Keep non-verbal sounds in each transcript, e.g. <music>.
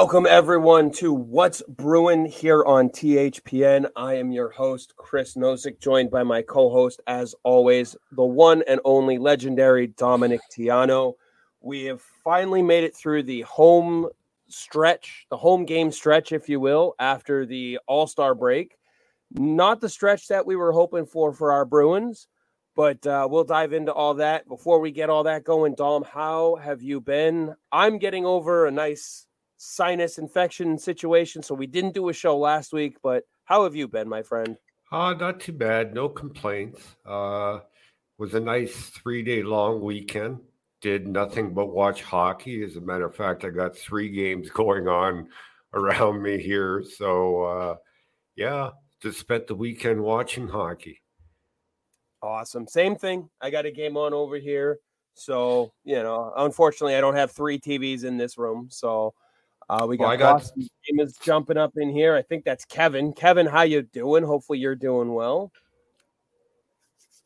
Welcome, everyone, to What's Bruin here on THPN. I am your host, Chris Nosek, joined by my co host, as always, the one and only legendary Dominic Tiano. We have finally made it through the home stretch, the home game stretch, if you will, after the All Star break. Not the stretch that we were hoping for for our Bruins, but uh, we'll dive into all that. Before we get all that going, Dom, how have you been? I'm getting over a nice sinus infection situation, so we didn't do a show last week. But how have you been, my friend? Uh, not too bad. No complaints. Uh, was a nice three day long weekend. Did nothing but watch hockey. As a matter of fact, I got three games <laughs> going on around me here. So, uh, yeah, just spent the weekend watching hockey. Awesome. Same thing. I got a game on over here. So, you know, unfortunately, I don't have three TVs in this room. So, uh, we got, well, I got is jumping up in here. I think that's Kevin. Kevin, how you doing? Hopefully you're doing well.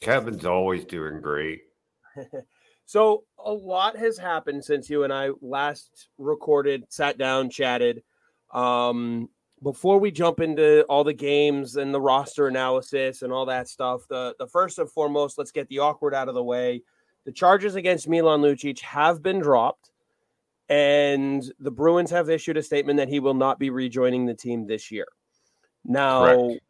Kevin's always doing great. <laughs> so a lot has happened since you and I last recorded, sat down, chatted. Um, before we jump into all the games and the roster analysis and all that stuff, the, the first and foremost, let's get the awkward out of the way. The charges against Milan Lucic have been dropped. And the Bruins have issued a statement that he will not be rejoining the team this year. Now, Correct.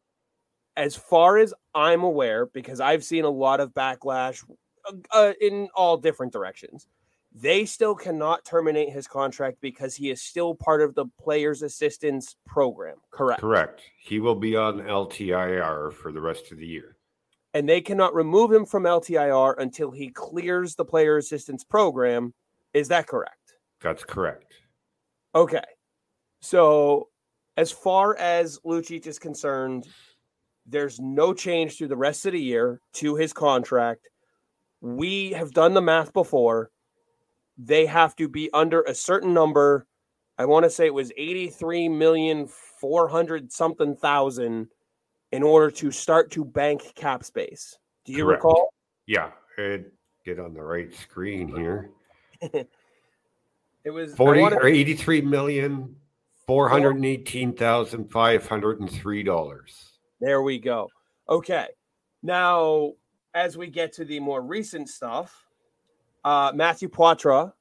as far as I'm aware, because I've seen a lot of backlash uh, uh, in all different directions, they still cannot terminate his contract because he is still part of the players' assistance program. Correct. Correct. He will be on LTIR for the rest of the year. And they cannot remove him from LTIR until he clears the player assistance program. Is that correct? That's correct. Okay. So, as far as Lucic is concerned, there's no change through the rest of the year to his contract. We have done the math before. They have to be under a certain number. I want to say it was 83 million 400 something thousand in order to start to bank cap space. Do you Correct. recall? Yeah, I'd get on the right screen here. <laughs> It was 40 wanna, or 83 million four hundred eighteen thousand five hundred and three dollars. There we go. Okay. Now, as we get to the more recent stuff, uh, Matthew Poitras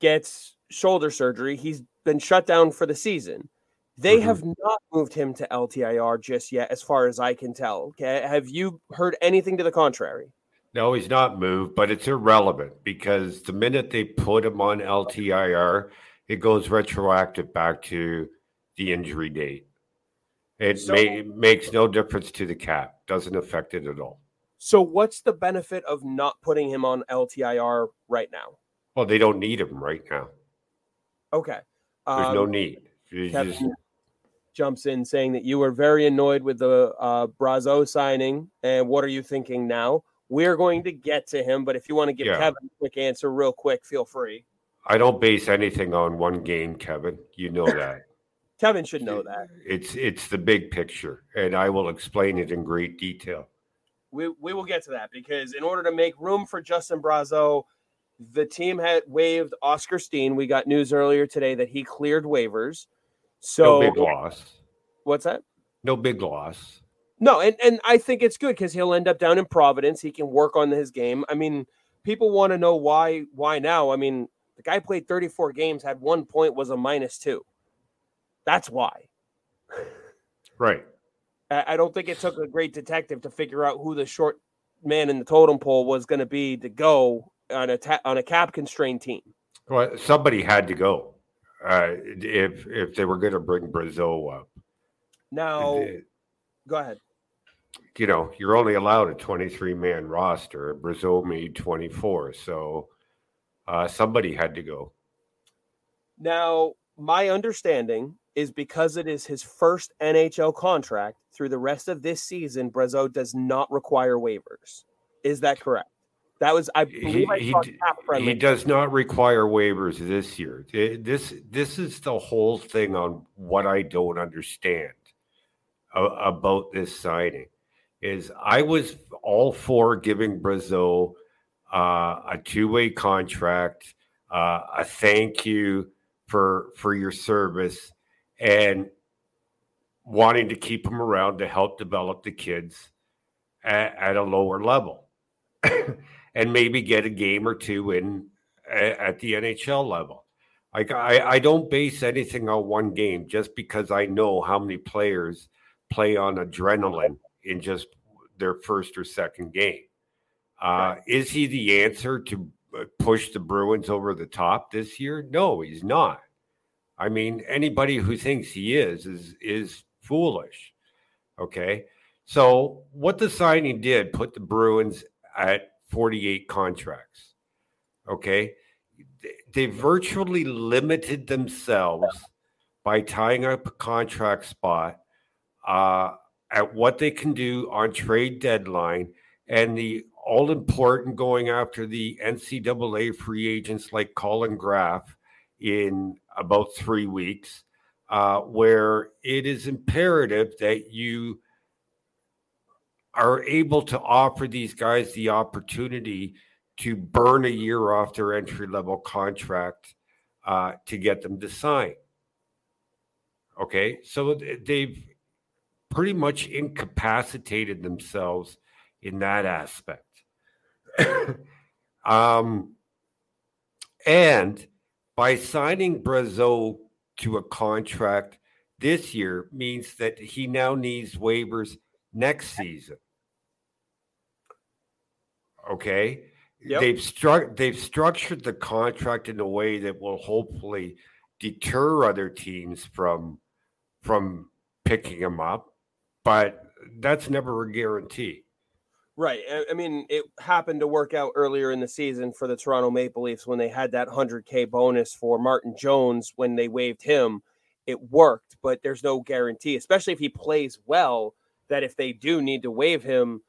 gets shoulder surgery. He's been shut down for the season. They mm-hmm. have not moved him to LTIR just yet, as far as I can tell. Okay. Have you heard anything to the contrary? No, he's not moved, but it's irrelevant because the minute they put him on LTIR, it goes retroactive back to the injury date. It so, may, makes no difference to the cap, doesn't affect it at all. So, what's the benefit of not putting him on LTIR right now? Well, they don't need him right now. Okay. There's um, no need. Just... jumps in saying that you were very annoyed with the uh, Brazeau signing. And what are you thinking now? We're going to get to him, but if you want to give yeah. Kevin a quick answer, real quick, feel free. I don't base anything on one game, Kevin. You know <laughs> that. Kevin should know that. It's it's the big picture, and I will explain it in great detail. We we will get to that because in order to make room for Justin Brazeau, the team had waived Oskar Steen. We got news earlier today that he cleared waivers. So no big loss. What's that? No big loss. No, and, and I think it's good because he'll end up down in Providence. He can work on his game. I mean, people want to know why why now. I mean, the guy played 34 games, had one point, was a minus two. That's why. Right. I don't think it took a great detective to figure out who the short man in the totem pole was going to be to go on a ta- on a cap constrained team. Well, somebody had to go uh, if if they were going to bring Brazeau up. Now, go ahead you know, you're only allowed a 23 man roster. Brazeau made 24. So uh, somebody had to go. Now, my understanding is because it is his first NHL contract through the rest of this season, Brazeau does not require waivers. Is that correct? That was, I believe, he, I he, he does not require waivers this year. This this is the whole thing on what I don't understand about this signing is I was all for giving Brazeau uh, a two way contract, uh, a thank you for for your service and wanting to keep them around to help develop the kids at, at a lower level <coughs> and maybe get a game or two in at the NHL level. Like I, I don't base anything on one game just because I know how many players play on adrenaline in just their first or second game. Uh, is he the answer to uh, push the Bruins over the top this year? No, he's not. I mean, anybody who thinks he is is is foolish. Okay. So what the signing did put the Bruins at 48 contracts. Okay. They virtually limited themselves by tying up a contract spot uh, at what they can do on trade deadline and the all important going after the NCAA free agents like Colin Graf in about three weeks, uh, where it is imperative that you are able to offer these guys the opportunity to burn a year off their entry level contract uh, to get them to sign. Okay, so they've pretty much incapacitated themselves in that aspect. <coughs> um, and by signing Brazeau to a contract this year means that he now needs waivers next season. Okay. Yep. They've struck they've structured the contract in a way that will hopefully deter other teams from from picking him up, but that's never a guarantee. Right. I mean, it happened to work out earlier in the season for the Toronto Maple Leafs when they had that 100K bonus for Martin Jones when they waived him. It worked, but there's no guarantee, especially if he plays well, that if they do need to waive him,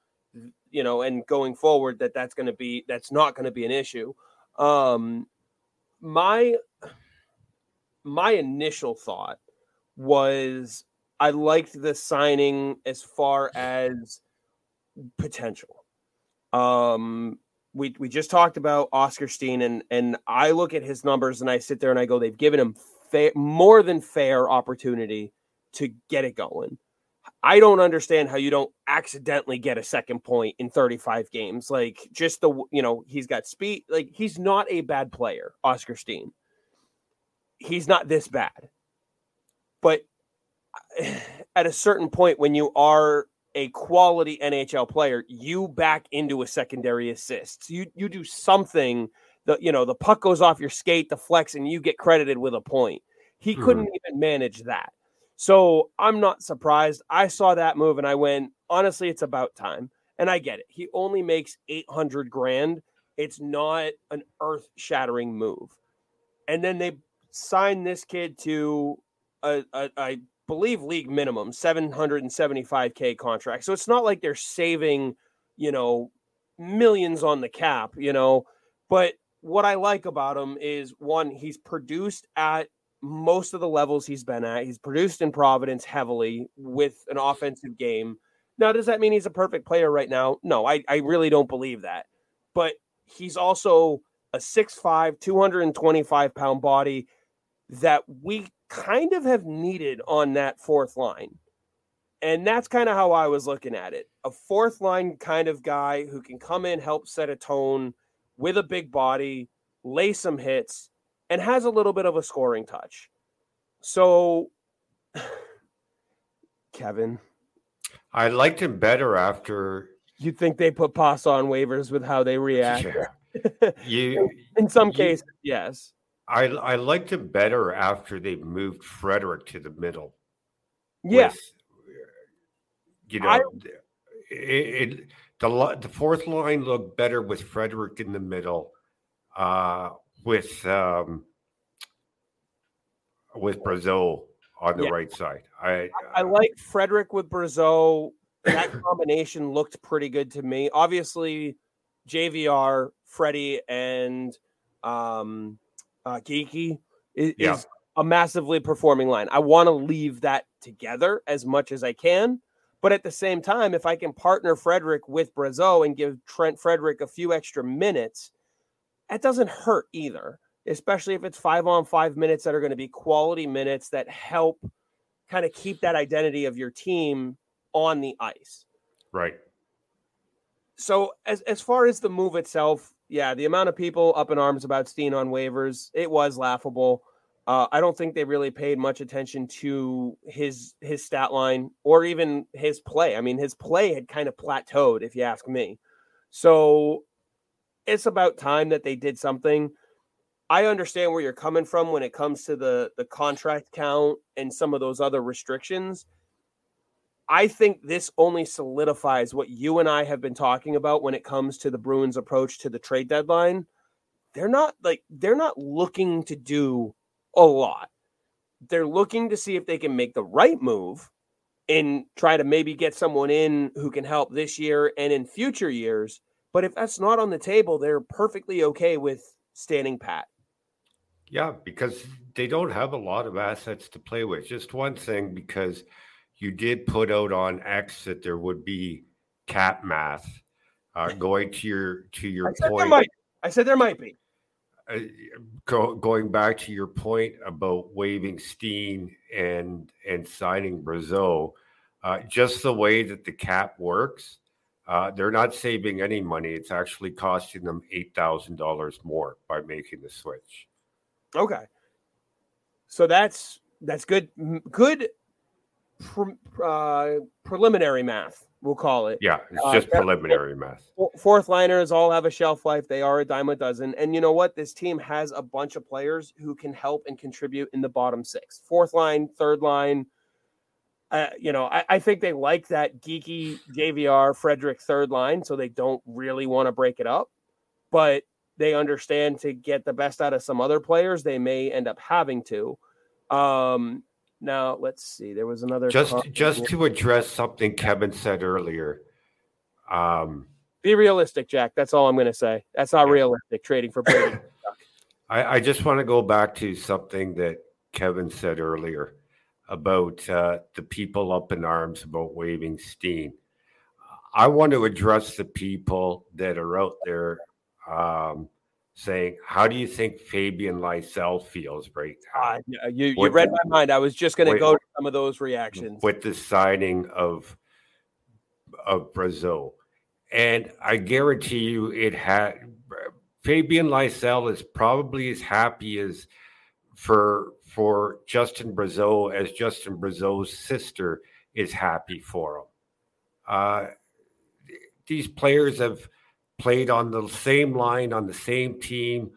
you know, and going forward, that that's going to be, that's not going to be an issue. Um, my, my initial thought was I liked the signing as far as, potential. Um, we we just talked about Oskar Steen, and and I look at his numbers and I sit there and I go, they've given him fair, more than fair opportunity to get it going. I don't understand how you don't accidentally get a second point in 35 games. Like just the you know he's got speed. Like he's not a bad player, Oskar Steen. He's not this bad, but <sighs> at a certain point when you are a quality NHL player, you back into a secondary assist. You you do something that you know the puck goes off your skate, the flex, and you get credited with a point. He mm-hmm. couldn't even manage that. So I'm not surprised. I saw that move and I went, honestly, it's about time. And I get it. He only makes 800 grand. It's not an earth shattering move. And then they signed this kid to a, a, a believe league minimum 775k contract. So it's not like they're saving, you know, millions on the cap, you know. But what I like about him is one, he's produced at most of the levels he's been at. He's produced in Providence heavily with an offensive game. Now, does that mean he's a perfect player right now? No, I, I really don't believe that. But he's also a 6'5, 225 pound body that we kind of have needed on that fourth line. And that's kind of how I was looking at it. A fourth line kind of guy who can come in, help set a tone with a big body, lay some hits, and has a little bit of a scoring touch. So, <sighs> Kevin. I liked him better after. You think they put Pasta on waivers with how they react? Yeah. <laughs> you, in some you, cases, yes. I I liked him better after they moved Frederick to the middle. Yeah, you know, I, it, it, the the fourth line looked better with Frederick in the middle, uh, with um, with Brazeau on the yeah. right side. I I, I like Frederick with Brazeau. That combination looked pretty good to me. Obviously, JVR, Freddie, and um, uh, Geekie is, yeah. is a massively performing line. I want to leave that together as much as I can. But at the same time, if I can partner Frederick with Brazeau and give Trent Frederick a few extra minutes, that doesn't hurt either. especially if it's five on five minutes that are going to be quality minutes that help kind of keep that identity of your team on the ice. Right. So as as far as the move itself, yeah, the amount of people up in arms about Steen on waivers, it was laughable. Uh, I don't think they really paid much attention to his his stat line or even his play. I mean, his play had kind of plateaued, if you ask me. So it's about time that they did something. I understand where you're coming from when it comes to the the contract count and some of those other restrictions. I think this only solidifies what you and I have been talking about when it comes to the Bruins approach to the trade deadline. They're not like they're not looking to do a lot. They're looking to see if they can make the right move and try to maybe get someone in who can help this year and in future years. But if that's not on the table, they're perfectly okay with standing pat. Yeah, because they don't have a lot of assets to play with. Just one thing, because you did put out on X that there would be cap math. Uh, going to your to your I point, might, I said there might be. Uh, go, going back to your point about waiving Steen and and signing Brazeau, uh, just the way that the cap works, uh, they're not saving any money. It's actually costing them eight thousand dollars more by making the switch. Okay, so that's that's good. Good pre, uh, preliminary math we'll call it. Yeah, it's uh, just uh, preliminary math. Fourth liners all have a shelf life. They are a dime a dozen. And you know what? This team has a bunch of players who can help and contribute in the bottom six. Fourth line, third line. Uh, you know, I, I, think they like that Geekie JVR Frederick third line, so they don't really want to break it up. But they understand to get the best out of some other players, they may end up having to. Um, now, let's see. There was another just just to address something Kevin said earlier. Um, Be realistic, Jack. That's all I'm going to say. That's not yeah. realistic trading for Brady. <coughs> I, I, just want to go back to something that Kevin said earlier about uh, the people up in arms about waving Steen. I want to address the people that are out there um, saying, "How do you think Fabian Lysell feels right now?" Uh, you you read my mind. I was just going to go to some of those reactions with the signing of of Brazeau, and I guarantee you, it had Fabian Lysell is probably as happy as for for Justin Brazeau as Justin Brazeau's sister is happy for him. Uh, these players have played on the same line on the same team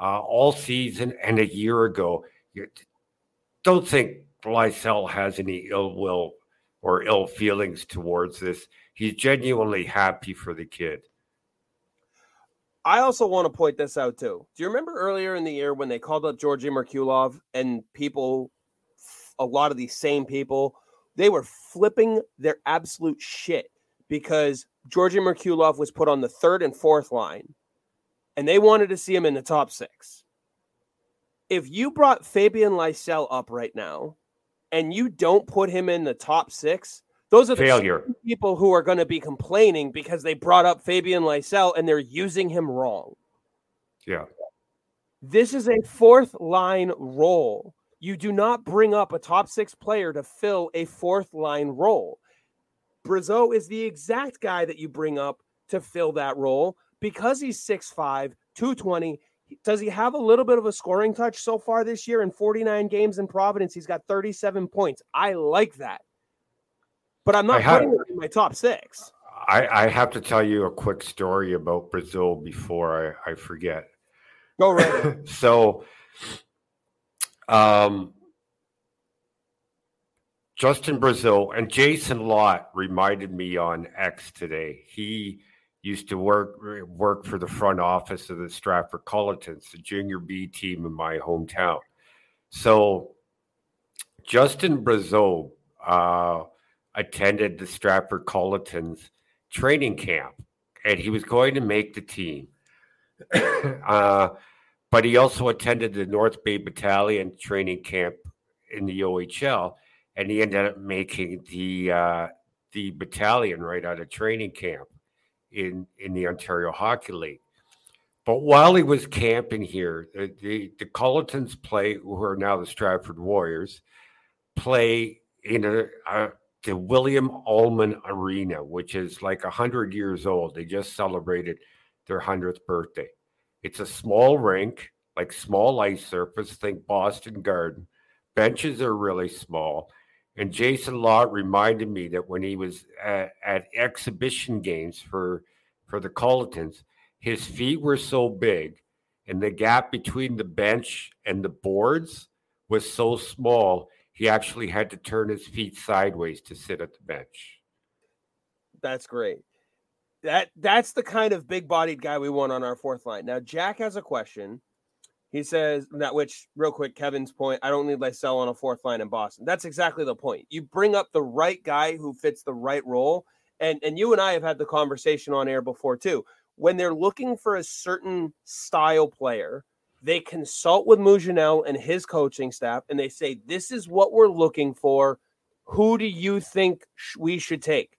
uh, all season and a year ago. You don't think Lysell has any ill will or ill feelings towards this. He's genuinely happy for the kid. I also want to point this out too. Do you remember earlier in the year when they called up Georgi Merkulov and people, a lot of these same people, they were flipping their absolute shit because Georgi Merkulov was put on the third and fourth line, and they wanted to see him in the top six. If you brought Fabian Lysell up right now and you don't put him in the top six, those are the failure people who are going to be complaining because they brought up Fabian Lysell and they're using him wrong. Yeah. This is a fourth line role. You do not bring up a top six player to fill a fourth line role. Brazeau is the exact guy that you bring up to fill that role because he's 6'5, 220. Does he have a little bit of a scoring touch so far this year in 49 games in Providence? He's got 37 points. I like that. But I'm not have, putting him in my top six. I, I, have to tell you a quick story about Brazeau before I, I forget. Go right. <laughs> so um Justin Brazeau and Jason Lott reminded me on X today. He used to work work for the front office of the Stratford Cullitons, the junior B team in my hometown. So Justin Brazeau uh, attended the Stratford Cullitons training camp, and he was going to make the team. <coughs> uh, but he also attended the North Bay Battalion training camp in the OHL and he ended up making the uh, the battalion right out of training camp in in the Ontario Hockey League. But while he was camping here, the, the, the play, who are now the Stratford Warriors, play in a, a the William Allman Arena, which is like 100 years old. They just celebrated their 100th birthday. It's a small rink, like small ice surface, think Boston Garden. Benches are really small. And Jason Lott reminded me that when he was at, at exhibition games for for the Cullitons, his feet were so big and the gap between the bench and the boards was so small he actually had to turn his feet sideways to sit at the bench. That's great. That that's the kind of big-bodied guy we want on our fourth line. Now Jack has a question. He says that which real quick, Kevin's point, I don't need Lysell on a fourth line in Boston. That's exactly the point. You bring up the right guy who fits the right role. And and you and I have had the conversation on air before too. When they're looking for a certain style player, they consult with Mougenel and his coaching staff, and they say, "This is what we're looking for. Who do you think we should take?"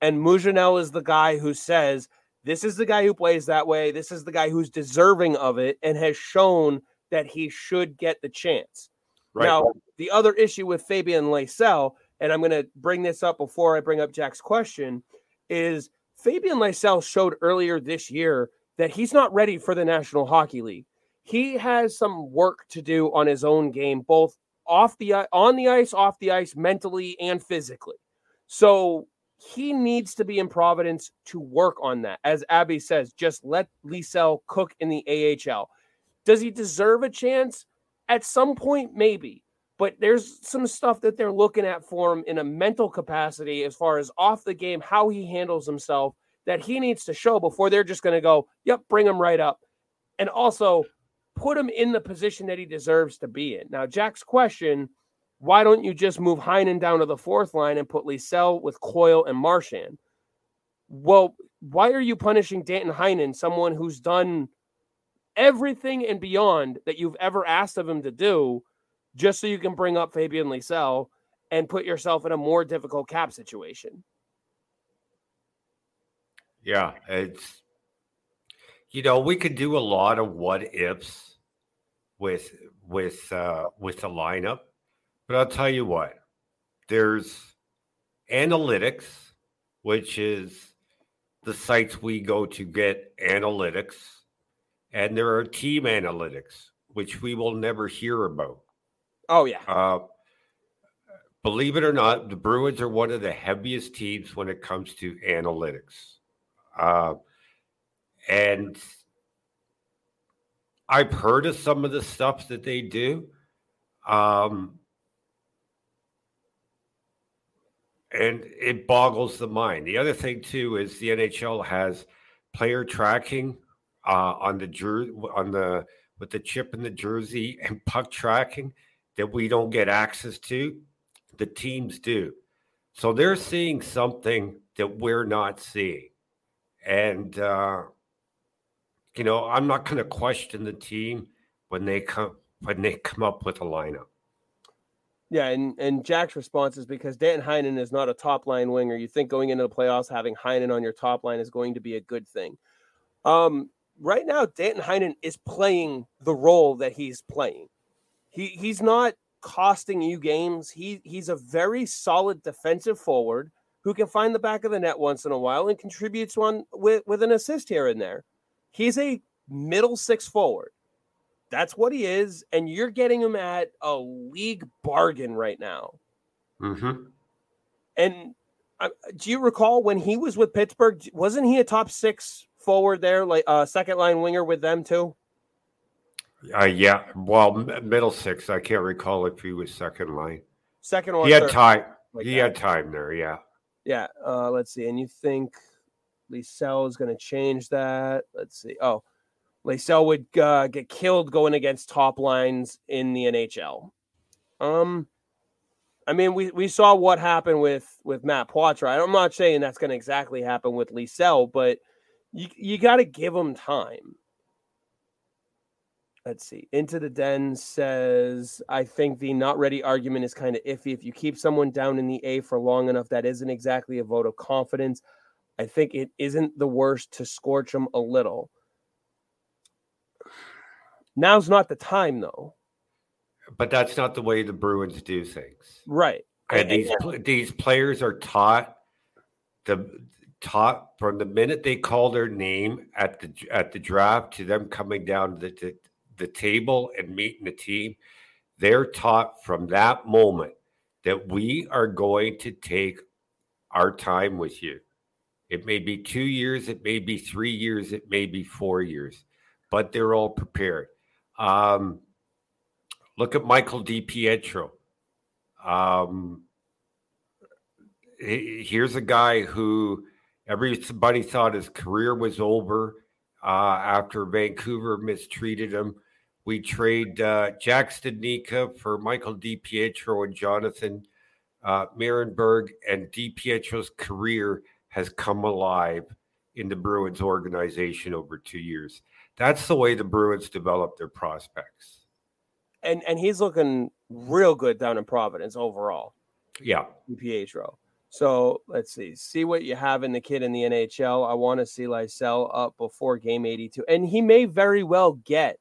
And Mougenel is the guy who says, "This is the guy who plays that way. This is the guy who's deserving of it and has shown that he should get the chance." Right. Now, the other issue with Fabian Lysell, and I'm going to bring this up before I bring up Jack's question, is Fabian Lysell showed earlier this year that he's not ready for the National Hockey League he has some work to do on his own game, both off the on the ice, off the ice, mentally and physically. So he needs to be in Providence to work on that. As Abby says, just let Lysell cook in the AHL. Does he deserve a chance? At some point, maybe. But there's some stuff that they're looking at for him in a mental capacity as far as off the game, how he handles himself, that he needs to show before they're just going to go, yep, bring him right up. And also, put him in the position that he deserves to be in. Now, Jack's question why don't you just move Heinen down to the fourth line and put Lysell with Coyle and Marchand? Well, why are you punishing Danton Heinen, someone who's done everything and beyond that you've ever asked of him to do, just so you can bring up Fabian Lysell and put yourself in a more difficult cap situation? Yeah, it's you know we could do a lot of what ifs with with uh, with the lineup. But I'll tell you what, there's analytics, which is the sites we go to get analytics, and there are team analytics, which we will never hear about. Oh yeah. Uh, believe it or not, the Bruins are one of the heaviest teams when it comes to analytics. Uh, and I've heard of some of the stuff that they do. Um, and it boggles the mind. The other thing too is the NHL has player tracking uh, on the jer- on the with the chip in the jersey <laughs> and puck tracking that we don't get access to. The teams do, so they're seeing something that we're not seeing, and uh, you know, I'm not going to question the team when they come when they come up with a lineup. Yeah, and, and Jack's response is because Dan Heinen is not a top line winger. You think going into the playoffs having Heinen on your top line is going to be a good thing. Um, right now, Danton Heinen is playing the role that he's playing. He he's not costing you games. He he's a very solid defensive forward who can find the back of the net once in a while and contributes one with, with an assist here and there. He's a middle six forward. That's what he is, and you're getting him at a league bargain right now. Mm-hmm. And uh, do you recall when he was with Pittsburgh? Wasn't he a top six forward there, like a uh, second line winger with them too? Uh, yeah, well, middle six. I can't recall if he was second line. Second line. he had time. Like he that. had time there. Yeah. Yeah. Uh, let's see. And you think Lysell is going to change that. Let's see. Oh, Lysell would uh, get killed going against top lines in the NHL. Um, I mean, we, we saw what happened with with Matt Poitras. I'm not saying that's going to exactly happen with Lysell, but you you got to give him time. Let's see. Into the Den says, I think the not ready argument is kind of iffy. If you keep someone down in the A for long enough, that isn't exactly a vote of confidence. I think it isn't the worst to scorch them a little. Now's not the time, though. But that's not the way the Bruins do things. Right. And these these players are taught the taught from the minute they call their name at the at the draft to them coming down the, the, the table and meeting the team. They're taught from that moment that we are going to take our time with you. It may be two years, it may be three years, it may be four years, but they're all prepared. Um, look at Michael DiPietro. Um, here's a guy who everybody thought his career was over uh, after Vancouver mistreated him. We trade uh, Jack Studnicka for Michael DiPietro and Jonathan uh, Myrenberg, and DiPietro's career has come alive in the Bruins organization over two years. That's the way the Bruins develop their prospects. And and he's looking real good down in Providence overall. Yeah. DiPietro. So let's see. See what you have in the kid in the NHL. I want to see Lysell up before game 82. And he may very well get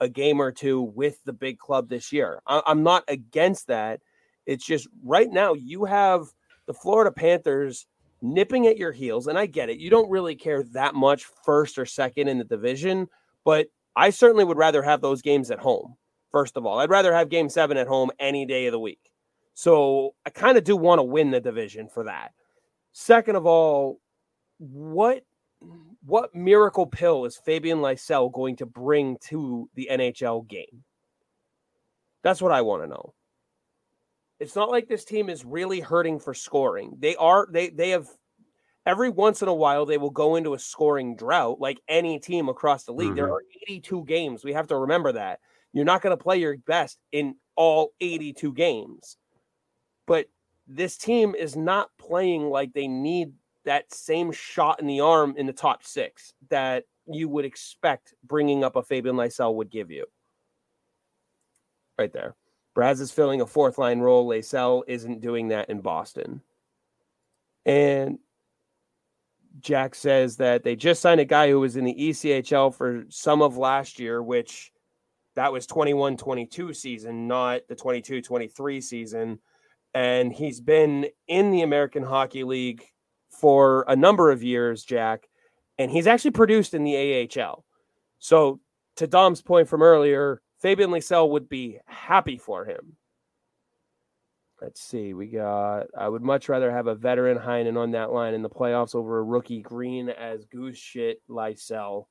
a game or two with the big club this year. I- I'm not against that. It's just right now you have the Florida Panthers nipping at your heels. And I get it. You don't really care that much first or second in the division, but I certainly would rather have those games at home. First of all, I'd rather have game seven at home any day of the week. So I kind of do want to win the division for that. Second of all, what what miracle pill is Fabian Lysell going to bring to the NHL game? That's what I want to know. It's not like this team is really hurting for scoring. They are they they have every once in a while they will go into a scoring drought like any team across the league. Mm-hmm. There are 82 games. We have to remember that. You're not going to play your best in all 82 games but this team is not playing like they need that same shot in the arm in the top six that you would expect bringing up a Fabian Lysell would give you. Right there. Braz is filling a fourth line role. Lysell isn't doing that in Boston. And Jack says that they just signed a guy who was in the ECHL for some of last year, which that was 21 22 season, not the 22 23 season and he's been in the American Hockey League for a number of years, Jack, and he's actually produced in the AHL. So, to Dom's point from earlier, Fabian Lysell would be happy for him. Let's see. We got. I would much rather have a veteran Heinen on that line in the playoffs over a rookie Green as goose shit Lysell.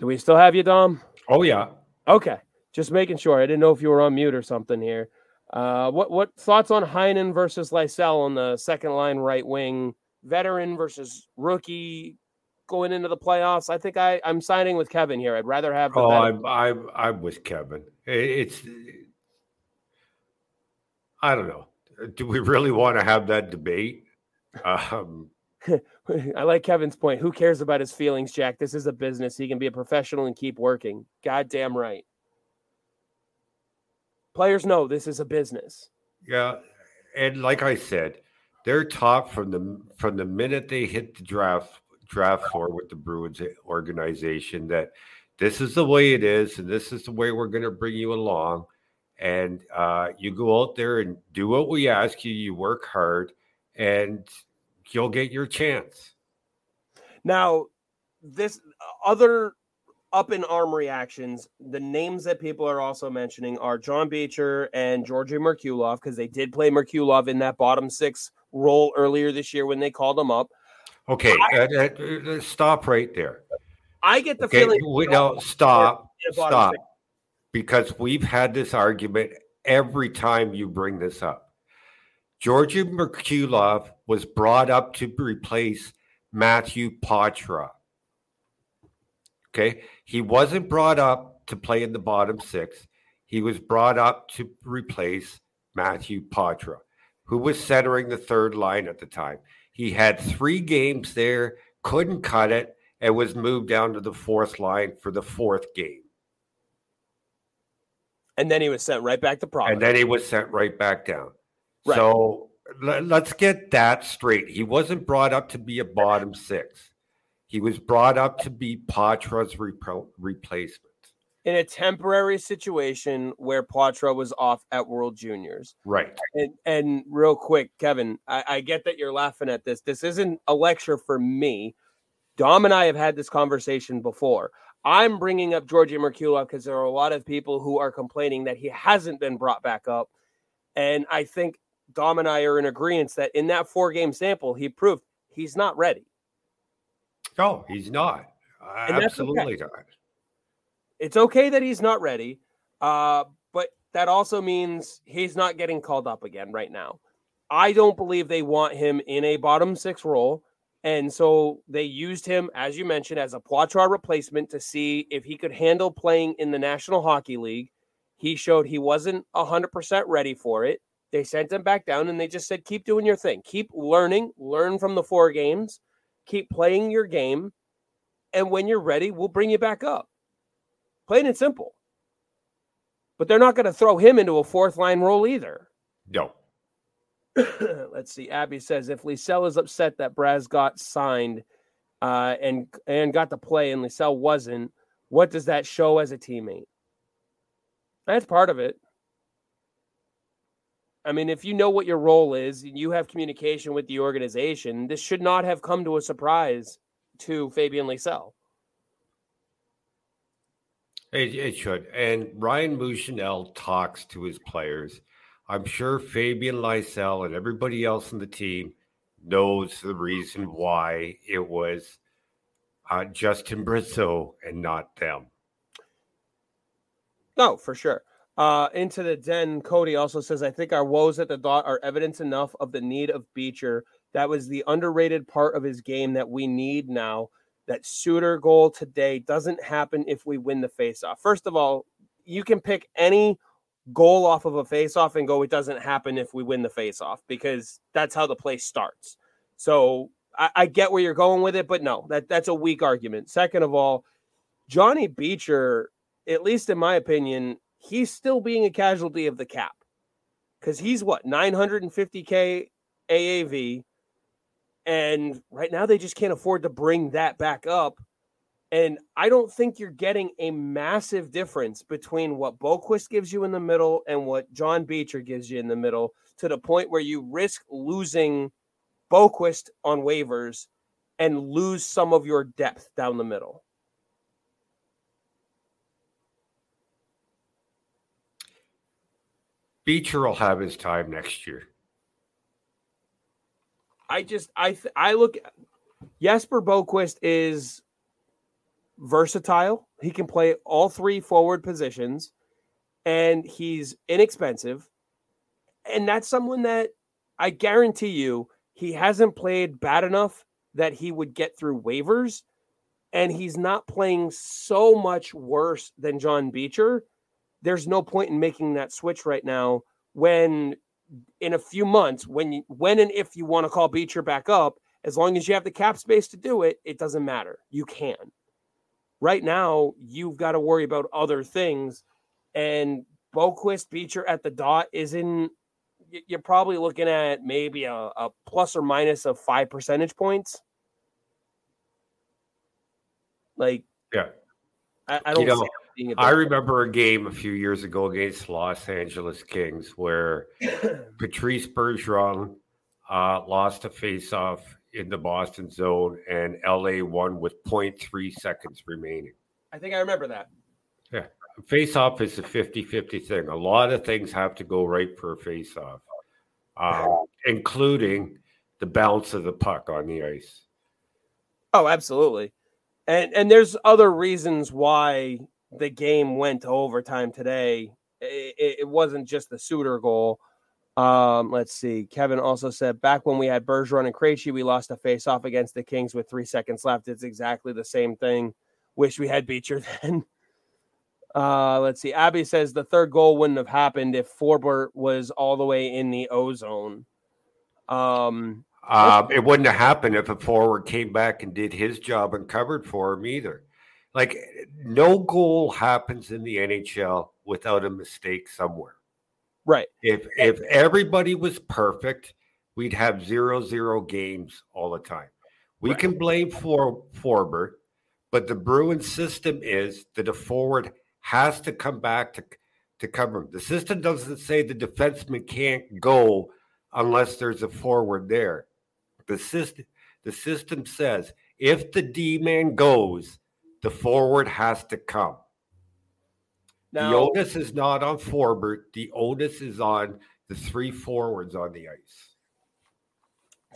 Do we still have you, Dom? Oh yeah. Okay. Just making sure. I didn't know if you were on mute or something here. Uh, what what thoughts on Heinen versus Lysell on the second line right wing, veteran versus rookie going into the playoffs? I think I I'm signing with Kevin here. I'd rather have. Oh, I'm I'm I'm with Kevin. It's I don't know. Do we really want to have that debate? Um, <laughs> I like Kevin's point. Who cares about his feelings, Jack? This is a business. He can be a professional and keep working. Goddamn right players know this is a business. Yeah, and like I said, they're taught from the from the minute they hit the draft draft floor with the Bruins organization that this is the way it is, and this is the way we're going to bring you along. And uh, you go out there and do what we ask you. You work hard, and you'll get your chance. Now, this other up in arm reactions, the names that people are also mentioning are John Beecher and Georgi Merkulov because they did play Merkulov in that bottom six role earlier this year when they called him up. Okay, I, uh, uh, uh stop right there. I get the okay, feeling. We, no, stop, stop, six. Because we've had this argument every time you bring this up. Georgi Merkulov was brought up to replace Matthew Poitras. Okay. He wasn't brought up to play in the bottom six. He was brought up to replace Matthew Poitras, who was centering the third line at the time. He had three games there, couldn't cut it, and was moved down to the fourth line for the fourth game. And then he was sent right back to Providence. And then he was sent right back down. Right. So let's get that straight. He wasn't brought up to be a bottom six. He was brought up to be Poitras's repro- replacement. in a temporary situation where Patra was off at World Juniors. Right. And and real quick, Kevin, I, I get that you're laughing at this. This isn't a lecture for me. Dom and I have had this conversation before. I'm bringing up Georgi Merkulov because there are a lot of people who are complaining that he hasn't been brought back up. And I think Dom and I are in agreement that in that four game sample, he proved he's not ready. No, he's not. Absolutely okay. not. It's okay that he's not ready, uh, but that also means he's not getting called up again right now. I don't believe they want him in a bottom six role. And so they used him, as you mentioned, as a Poitras replacement to see if he could handle playing in the National Hockey League. He showed he wasn't 100% ready for it. They sent him back down and they just said, keep doing your thing, keep learning, learn from the four games, keep playing your game. And when you're ready, we'll bring you back up. Plain and simple. But they're not going to throw him into a fourth line role either. No. <coughs> Let's see. Abby says if Lysell is upset that Braz got signed uh, and and got to play and Lysell wasn't, what does that show as a teammate? That's part of it. I mean, if you know what your role is, and you have communication with the organization, this should not have come to a surprise to Fabian Lysell. It, it should. And Ryan Mougenel talks to his players. I'm sure Fabian Lysell and everybody else in the team knows the reason why it was uh, Justin Brazeau and not them. No, for sure. Uh, into the den, Cody also says, I think our woes at the dot are evidence enough of the need of Beecher. That was the underrated part of his game that we need now. That Suter goal today doesn't happen if we win the faceoff. First of all, you can pick any goal off of a faceoff and go, it doesn't happen if we win the faceoff because that's how the play starts. So I, I get where you're going with it, but no, that, that's a weak argument. Second of all, Johnny Beecher, at least in my opinion, he's still being a casualty of the cap because he's what 950k AAV, and right now they just can't afford to bring that back up. And I don't think you're getting a massive difference between what Boqvist gives you in the middle and what John Beecher gives you in the middle to the point where you risk losing Boqvist on waivers and lose some of your depth down the middle. Beecher will have his time next year. I just I th- I look Jesper Boqvist is versatile. He can play all three forward positions and he's inexpensive. And that's someone that I guarantee you he hasn't played bad enough that he would get through waivers and he's not playing so much worse than John Beecher there's no point in making that switch right now when in a few months when when and if you want to call Beecher back up as long as you have the cap space to do it it doesn't matter you can right now you've got to worry about other things and Boqvist Beecher at the dot is in you're probably looking at maybe a, a plus or minus of five percentage points. Like yeah. I, I don't you know, I remember a game a few years ago against Los Angeles Kings where <clears throat> Patrice Bergeron uh, lost a faceoff in the Boston zone and LA won with 0.3 seconds remaining. I think I remember that. Yeah. Face-off is a 50-50 thing. A lot of things have to go right for a face-off, um, including the bounce of the puck on the ice. Oh, absolutely. And and there's other reasons why the game went to overtime today. It, it wasn't just the Suter goal. Um, let's see. Kevin also said back when we had Bergeron and Krejci, we lost a face-off against the Kings with three seconds left. It's exactly the same thing. Wish we had Beecher <laughs> then. Uh, let's see. Abby says the third goal wouldn't have happened if Forbort was all the way in the ozone. Um, uh, it wouldn't have happened if a forward came back and did his job and covered for him either. Like no goal happens in the NHL without a mistake somewhere. Right. If eh if everybody was perfect, we'd have zero zero games all the time. We right. can blame for Forbort, but the Bruin system is that a forward has to come back to to cover him. The system doesn't say the defenseman can't go unless there's a forward there. The system the system says if the D man goes, the forward has to come. Now, the onus is not on forward. The onus is on the three forwards on the ice.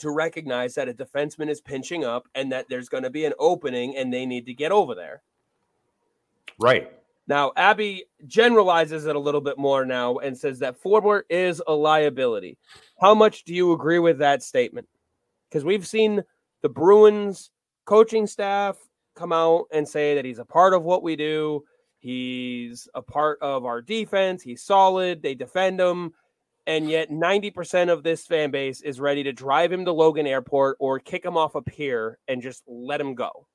To recognize that a defenseman is pinching up and that there's going to be an opening and they need to get over there. Right. Now, Abby generalizes it a little bit more now and says that forward is a liability. How much do you agree with that statement? Because we've seen the Bruins coaching staff come out and say that he's a part of what we do. He's a part of our defense. He's solid. They defend him. And yet 90% of this fan base is ready to drive him to Logan Airport or kick him off a pier and just let him go.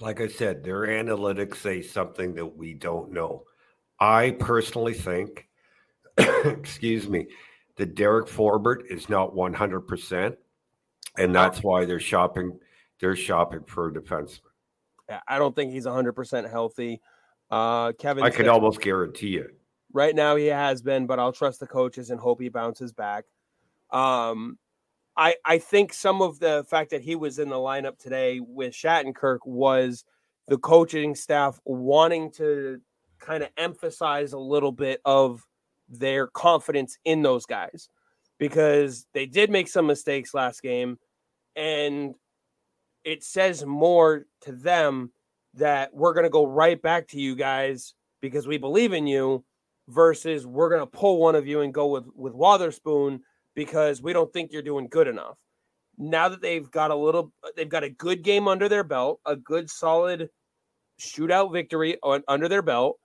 Like I said, their analytics say something that we don't know. I personally think, <coughs> excuse me, that Derek Forbort is not 100%. And oh. that's why they're shopping. They're shopping for a defenseman. I don't think he's 100% healthy. Uh, Kevin, I could almost guarantee it. Right now, he has been, but I'll trust the coaches and hope he bounces back. Um, I I think some of the fact that he was in the lineup today with Shattenkirk was the coaching staff wanting to kind of emphasize a little bit of their confidence in those guys because they did make some mistakes last game and it says more to them that we're going to go right back to you guys because we believe in you versus we're going to pull one of you and go with with Wotherspoon because we don't think you're doing good enough. Now that they've got a little they've got a good game under their belt, a good solid shootout victory on, under their belt.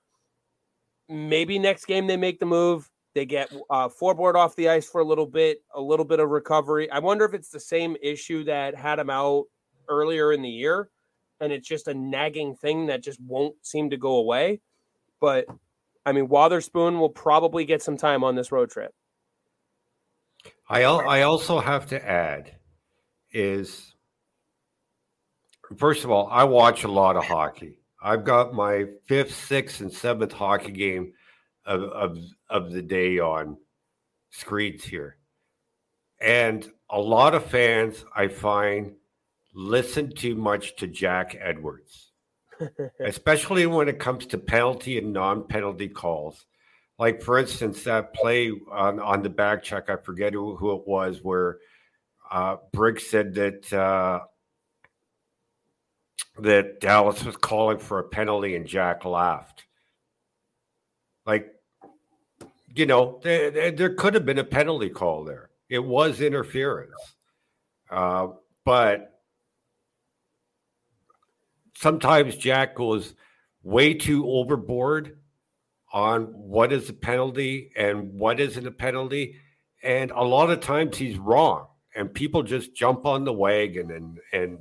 Maybe next game they make the move. They get uh, Forbort off the ice for a little bit, a little bit of recovery. I wonder if it's the same issue that had him out earlier in the year, and it's just a nagging thing that just won't seem to go away. But I mean, Wotherspoon will probably get some time on this road trip. I I also have to add is first of all, I watch a lot of hockey. I've got my fifth, sixth, and seventh hockey game of of, of the day on screens here. And a lot of fans I find listen too much to Jack Edwards, <laughs> especially when it comes to penalty and non penalty calls. Like, for instance, that play on, on the back check, I forget who, who it was, where uh, Briggs said that uh, that Dallas was calling for a penalty and Jack laughed. Like, you know, there, there could have been a penalty call there. It was interference. Uh, but sometimes Jack goes way too overboard on what is a penalty and what isn't a penalty. And a lot of times he's wrong. And people just jump on the wagon and and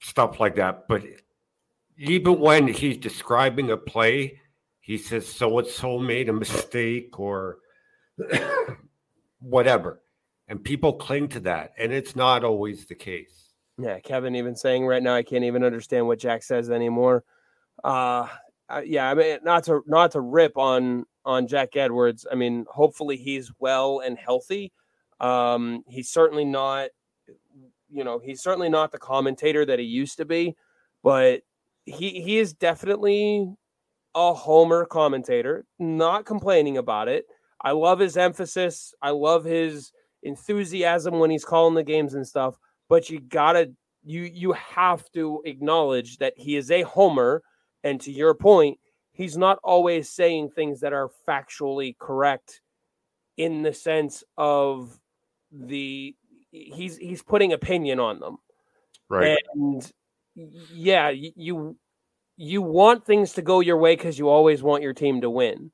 stuff like that. But even when he's describing a play, he says so and so made a mistake or <coughs> whatever. And people cling to that. And it's not always the case. Yeah, Kevin even saying right now I can't even understand what Jack says anymore. Uh, yeah, I mean not to not to rip on on Jack Edwards. I mean, hopefully he's well and healthy. Um, he's certainly not, you know, he's certainly not the commentator that he used to be, but he he is definitely a homer commentator. Not complaining about it. I love his emphasis. I love his enthusiasm when he's calling the games and stuff but you gotta you you have to acknowledge that he is a homer and to your point he's not always saying things that are factually correct in the sense of the he's he's putting opinion on them. Right. And yeah you you want things to go your way because you always want your team to win.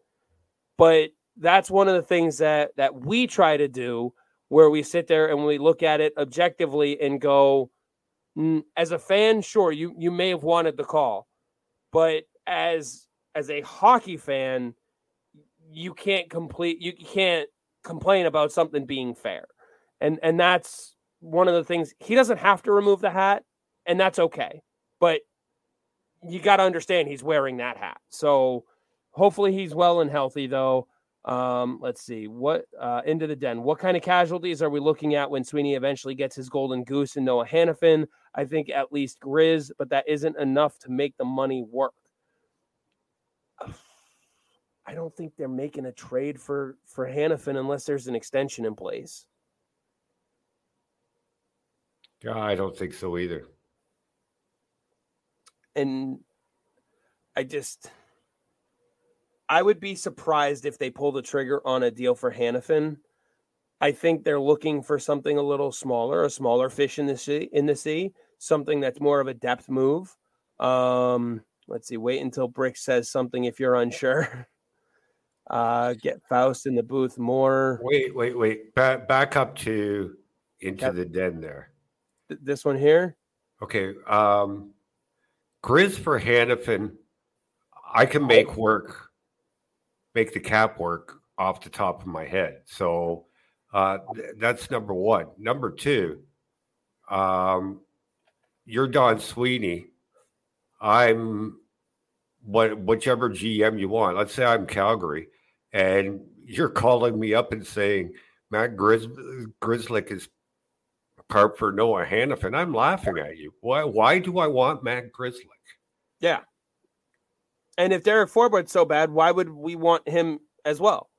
But that's one of the things that that we try to do where we sit there and we look at it objectively and go, as a fan, sure, you you may have wanted the call, but as as a hockey fan, you can't complete you can't complain about something being fair. And and that's one of the things he doesn't have to remove the hat, and that's okay. But you got to understand he's wearing that hat. So hopefully he's well and healthy though. Um, let's see what uh, into the den. What kind of casualties are we looking at when Sweeney eventually gets his golden goose and Noah Hanifin? I think at least Grizz, but that isn't enough to make the money work. <sighs> I don't think they're making a trade for for Hanifin unless there's an extension in place. Yeah, I don't think so either. And I just I would be surprised if they pull the trigger on a deal for Hanifin. I think they're looking for something a little smaller, a smaller fish in the sea, in the sea, something that's more of a depth move. Um, let's see. Wait until Brick says something if you're unsure. <laughs> Uh, get Faust in the booth more. Wait, wait, wait. Back, back up to into yep. the den there. Th- this one here. Okay. Um, Grizz for Hanifin, I can make work, make the cap work off the top of my head. So uh, th- that's number one. Number two, um, you're Don Sweeney. I'm what whichever GM you want. Let's say I'm Calgary, and you're calling me up and saying Matt Grizz- Grzelcyk is part for Noah Hanifin. I'm laughing at you. Why? Why do I want Matt Grzelcyk? Yeah. And if Derek Forbort's so bad, why would we want him as well?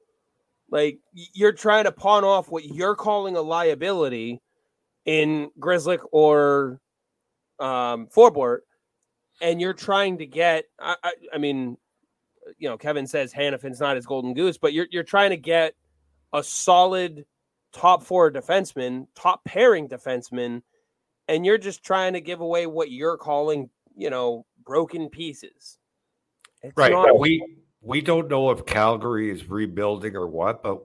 Like you're trying to pawn off what you're calling a liability in Grzelcyk or um, Forbort, and you're trying to get. I, I, I mean, you know, Kevin says Hanifin's not his golden goose, but you're you're trying to get a solid top four defenseman, top pairing defenseman, and you're just trying to give away what you're calling, you know, broken pieces. It's right. Not- we we don't know if Calgary is rebuilding or what, but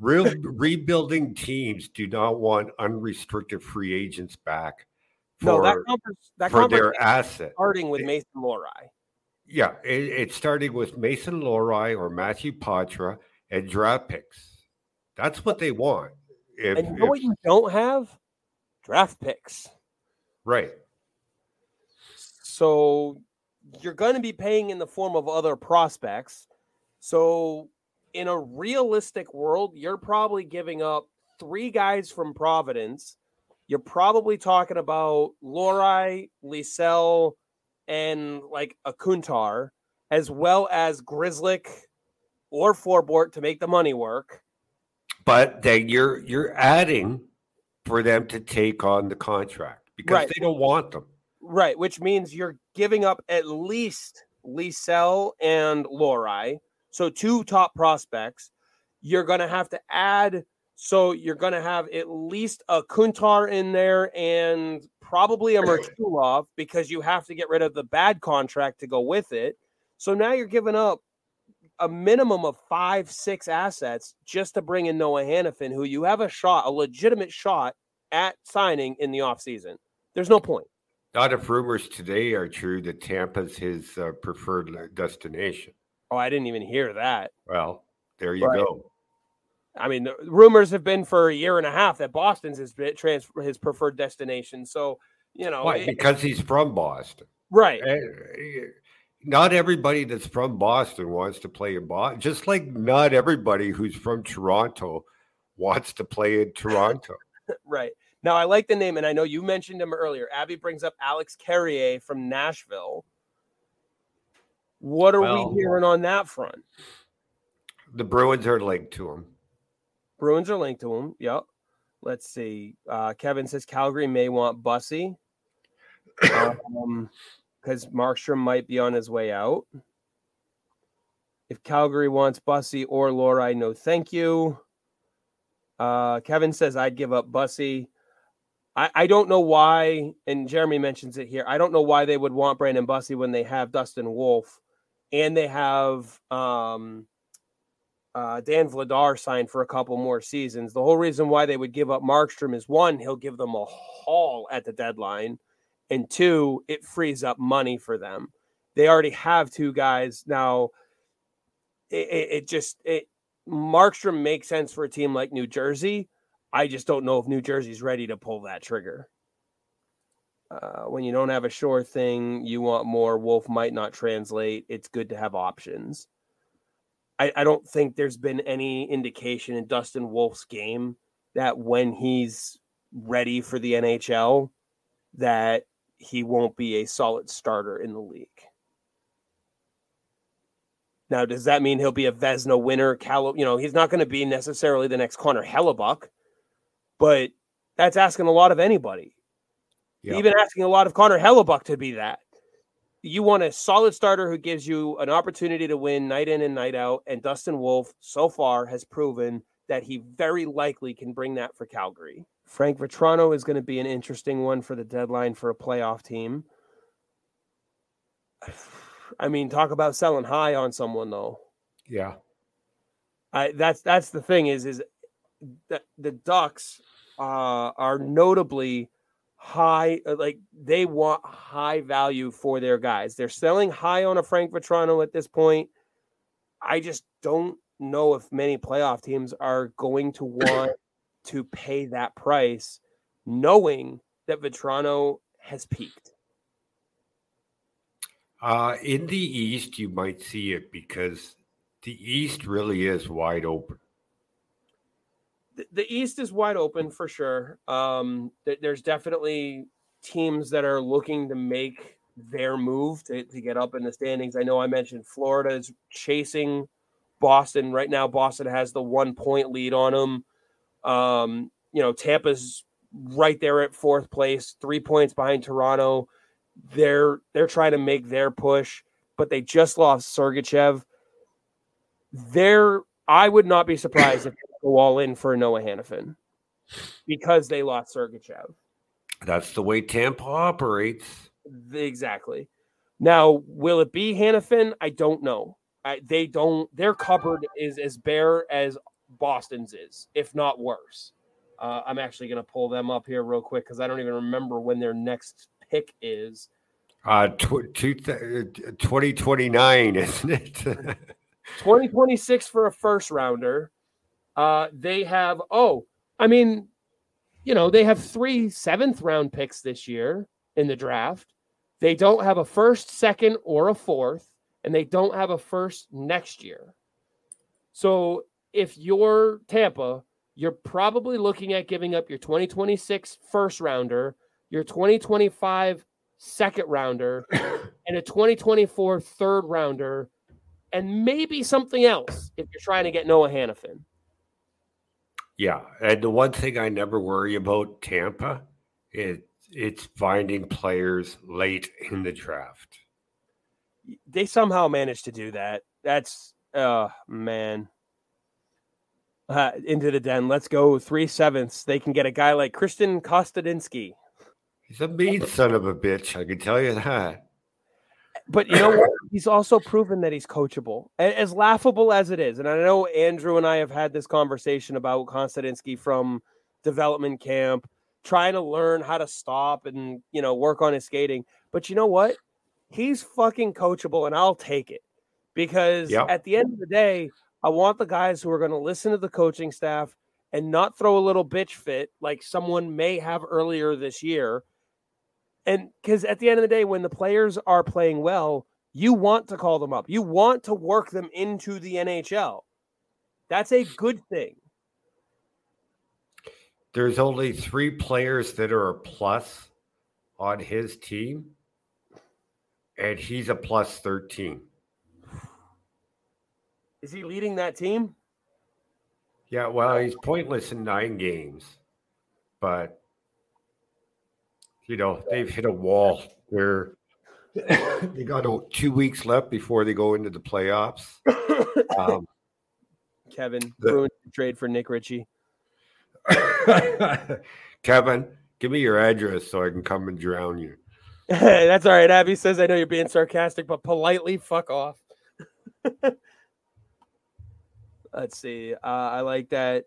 real rebuilding teams do not want unrestricted free agents back. For, no, that, conference, that for their asset. Starting with Mason Lohrei. Yeah, it, it's starting with Mason Lohrei or Matthew Poitras and draft picks. That's what they want. If, and you know if, what you don't have? Draft picks. Right. So you're going to be paying in the form of other prospects. So in a realistic world, you're probably giving up three guys from Providence. You're probably talking about Lohrei, Lysell, and like a Kuntar, as well as Grzelcyk or Forbort to make the money work. But then you're you're adding for them to take on the contract because right. they don't want them. Right, which means you're giving up at least Lysell and Lohrei, so two top prospects. You're going to have to add, so you're going to have at least a Kuntar in there and probably a <clears throat> Merkulov because you have to get rid of the bad contract to go with it. So now you're giving up a minimum of five, six assets just to bring in Noah Hanifin, who you have a shot, a legitimate shot at signing in the offseason. There's no point. Not if rumors today are true that Tampa's his uh, preferred destination. Oh, I didn't even hear that. Well, there you right. go. I mean, the rumors have been for a year and a half that Boston's his transfer his preferred destination. So you know, Why? because he's from Boston, right? Eh, eh, not everybody that's from Boston wants to play in Boston. Just like not everybody who's from Toronto wants to play in Toronto. <laughs> right. Now, I like the name, and I know you mentioned him earlier. Abby brings up Alex Carrier from Nashville. What are well, we hearing on that front? The Bruins are linked to him. Bruins are linked to him. Yep. Let's see. Uh, Kevin says Calgary may want Bussi because um, <coughs> Markstrom might be on his way out. If Calgary wants Bussi or Lohrei, no thank you. Uh, Kevin says I'd give up Bussi. I, I don't know why, and Jeremy mentions it here. I don't know why they would want Brandon Bussi when they have Dustin Wolf and they have um, uh, Dan Vladar signed for a couple more seasons. The whole reason why they would give up Markstrom is one, he'll give them a haul at the deadline, and two, it frees up money for them. They already have two guys now. It, it, it just it Markstrom makes sense for a team like New Jersey I just don't know if New Jersey's ready to pull that trigger. Uh, when you don't have a sure thing, you want more. Wolf might not translate. It's good to have options. I, I don't think there's been any indication in Dustin Wolf's game that when he's ready for the NHL, that he won't be a solid starter in the league. Now, does that mean he'll be a Vezina winner? Cal, you know, he's not going to be necessarily the next Connor Hellebuyck, but that's asking a lot of anybody. Yep. Even asking a lot of Connor Hellebuyck to be that. You want a solid starter who gives you an opportunity to win night in and night out. And Dustin Wolf, so far, has proven that he very likely can bring that for Calgary. Frank Vatrano is going to be an interesting one for the deadline for a playoff team. <sighs> I mean, talk about selling high on someone though. Yeah. I that's that's the thing is is the, the Ducks uh, are notably high uh, like they want high value for their guys. They're selling high on a Frank Vatrano at this point. I just don't know if many playoff teams are going to <coughs> want to pay that price knowing that Vatrano has peaked. Uh, in the East, you might see it because the East really is wide open. The, East is wide open for sure. Um, th- there's definitely teams that are looking to make their move to, to get up in the standings. I know I mentioned Florida is chasing Boston right now. Boston has the one point lead on them. Um, you know, Tampa's right there at fourth place, three points behind Toronto. They're they're trying to make their push, but they just lost Sergachev. They're I would not be surprised if <coughs> go all in for Noah Hanifin because they lost Sergachev. That's the way Tampa operates. Exactly. Now, will it be Hanifin? I don't know. I, they don't. Their cupboard is as bare as Boston's is, if not worse. Uh, I'm actually going to pull them up here real quick because I don't even remember when their next pick is. Uh, tw- two th- 2029, isn't it? <laughs> 2026 for a first rounder. Uh, they have, oh, I mean, you know, they have three seventh round picks this year in the draft. They don't have a first, second, or a fourth, and they don't have a first next year. So if you're Tampa, you're probably looking at giving up your 2026 first rounder, your 2025 second rounder, <coughs> and a 2024 third rounder, and maybe something else if you're trying to get Noah Hanifin. Yeah, and the one thing I never worry about Tampa is it's finding players late in the draft. They somehow managed to do that. That's uh man uh, into the den. Let's go three sevenths. They can get a guy like Christian Kostadinsky. He's a mean son of a bitch. I can tell you that. But you know what? He's also proven that he's coachable, as laughable as it is. And I know Andrew and I have had this conversation about Kostadinsky from development camp, trying to learn how to stop and you know work on his skating. But you know what? He's fucking coachable, and I'll take it because yep. at the end of the day, I want the guys who are going to listen to the coaching staff and not throw a little bitch fit like someone may have earlier this year. And because at the end of the day, when the players are playing well, you want to call them up. You want to work them into the NHL. That's a good thing. There's only three players that are a plus on his team, and he's a plus 13. Is he leading that team? Yeah, well, he's pointless in nine games, but you know they've hit a wall where <coughs> they got two weeks left before they go into the playoffs. <coughs> Um, Kevin, the, trade for Nick Ritchie. <laughs> Kevin, give me your address so I can come and drown you. <laughs> That's all right. Abby says I know you're being sarcastic, but politely fuck off. <laughs> Let's see. Uh, I like that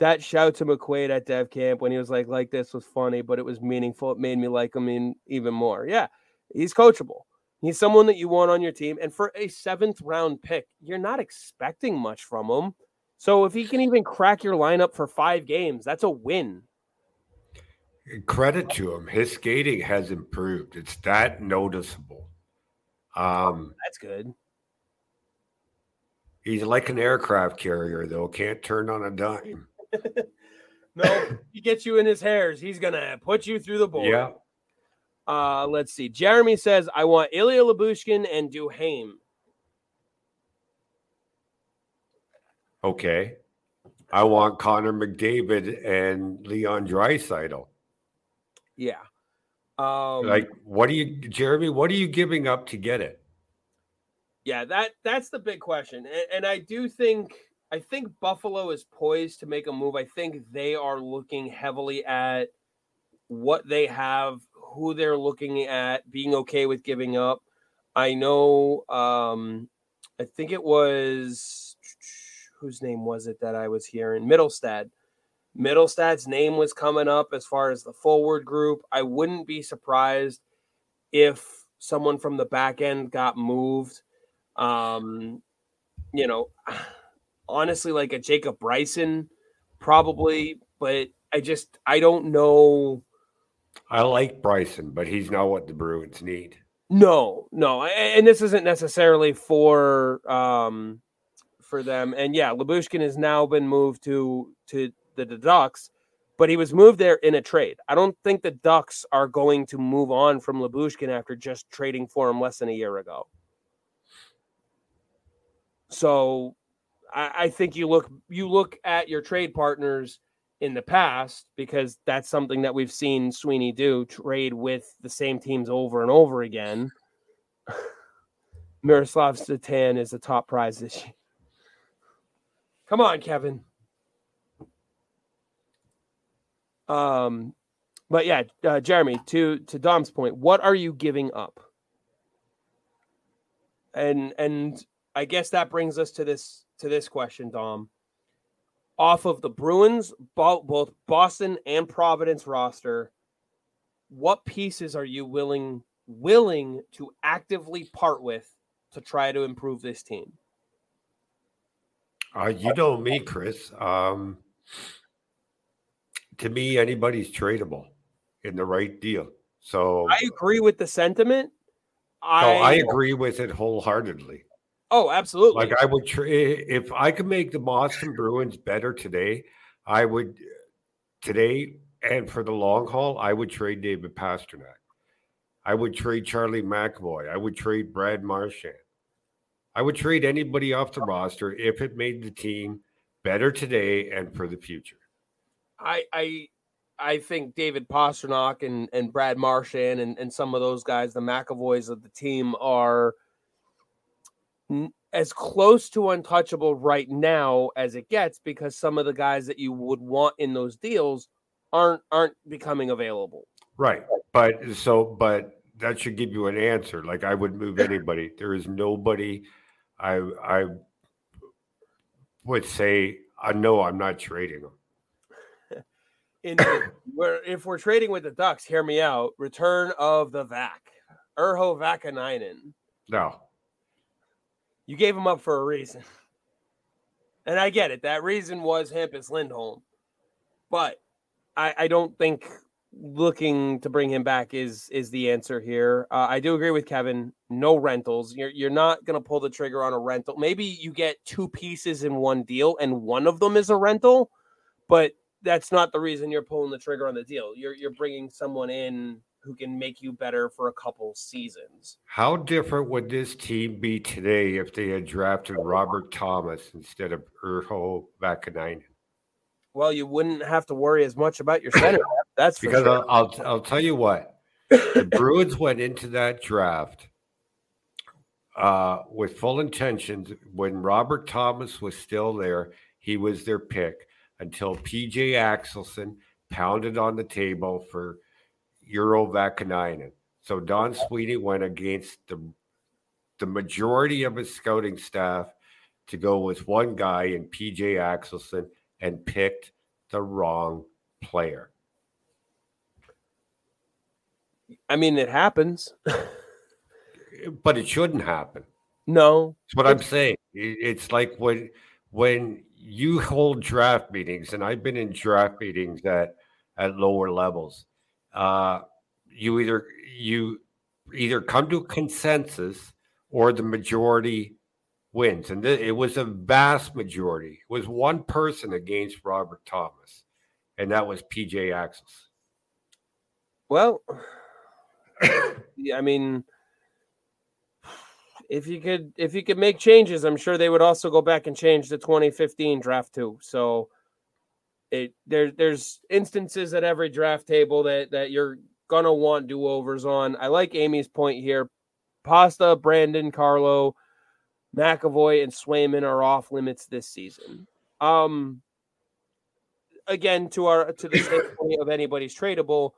that shout to McQuaid at Dev Camp when he was like, like this was funny, but it was meaningful. It made me like him in, even more. Yeah, he's coachable. He's someone that you want on your team. And for a seventh round pick, you're not expecting much from him. So if he can even crack your lineup for five games, that's a win. credit to him. His skating has improved. It's that noticeable. Um, That's good. he's like an aircraft carrier, though. Can't turn on a dime. <laughs> No, he gets you in his hairs. He's gonna put you through the board. Yeah. Uh, let's see. Jeremy says, I want Ilya Lyubushkin and Duhaime. Okay. I want Connor McDavid and Leon Draisaitl. Yeah. Um, Like, what are you, Jeremy? What are you giving up to get it? yeah, that that's the big question. And, and I do think I think Buffalo is poised to make a move. I think they are looking heavily at what they have, who they're looking at, being okay with giving up. I know um I think it was whose name was it that I was hearing? Mittelstadt. Mittelstadt's name was coming up as far as the forward group. I wouldn't be surprised if someone from the back end got moved. Um, you know, honestly, like a Jacob Bryson, probably, but I just I don't know. I like Bryson, but he's not what the Bruins need. No, no, and this isn't necessarily for um for them. And yeah, Lyubushkin has now been moved to to the Ducks, but he was moved there in a trade. I don't think the Ducks are going to move on from Lyubushkin after just trading for him less than a year ago. So I, I think you look you look at your trade partners in the past because that's something that we've seen Sweeney do trade with the same teams over and over again. <laughs> Miroslav Satan is the top prize this year. Come on, Kevin. Um, but yeah, uh, Jeremy, to to Dom's point, what are you giving up? And and I guess that brings us to this to this question, Dom. Off of the Bruins, bo- both Boston and Providence roster, what pieces are you willing willing to actively part with to try to improve this team? Uh, you know me, Chris. Um, to me, anybody's tradable in the right deal. So I agree with the sentiment. I, no, I agree with it wholeheartedly. Oh, absolutely. Like I would trade if I could make the Boston Bruins better today. I would today and for the long haul. I would trade David Pastrnak. I would trade Charlie McAvoy. I would trade Brad Marchand. I would trade anybody off the roster if it made the team better today and for the future. I I I think David Pastrnak and, and Brad Marchand and, and some of those guys, the McAvoys of the team, are as close to untouchable right now as it gets because some of the guys that you would want in those deals aren't aren't becoming available. Right. But so but that should give you an answer. Like I would move anybody. There is nobody I I would say uh, I know I'm not trading them. <laughs> In where if we're trading with the Ducks, hear me out. Return of the Vac, Urho Vaakanainen. No. You gave him up for a reason. And I get it. That reason was Hampus Lindholm. But I, I don't think looking to bring him back is is the answer here. Uh, I do agree with Kevin. No rentals. You're you're not going to pull the trigger on a rental. Maybe you get two pieces in one deal, and one of them is a rental, but that's not the reason you're pulling the trigger on the deal. You're you're bringing someone in who can make you better for a couple seasons. How different would this team be today if they had drafted Robert Thomas instead of Urho Vaakanainen? Well, you wouldn't have to worry as much about your center. That's Because sure. I'll, I'll I'll tell you what, the <coughs> Bruins went into that draft uh, with full intentions. When Robert Thomas was still there, he was their pick until PJ Axelsson pounded on the table for Urho Vaakanainen. So Don Sweeney went against the the majority of his scouting staff to go with one guy in PJ Axelsson and picked the wrong player. I mean, it happens. But it shouldn't happen. no, That's what I'm saying. It's like when when you hold draft meetings, and I've been in draft meetings at at lower levels. Uh, you either you either come to consensus or the majority wins, and th- it was a vast majority. It was one person against Robert Thomas, and that was PJ Axels. Well, I mean, if you could if you could make changes, I'm sure they would also go back and change the 2015 draft too. So it there there's instances at every draft table that that you're gonna want do overs on. I like Amy's point here. Pasta, Brandon, Carlo, McAvoy, and Swayman are off limits this season. Um, again, to our to the <coughs> standpoint of anybody's tradable,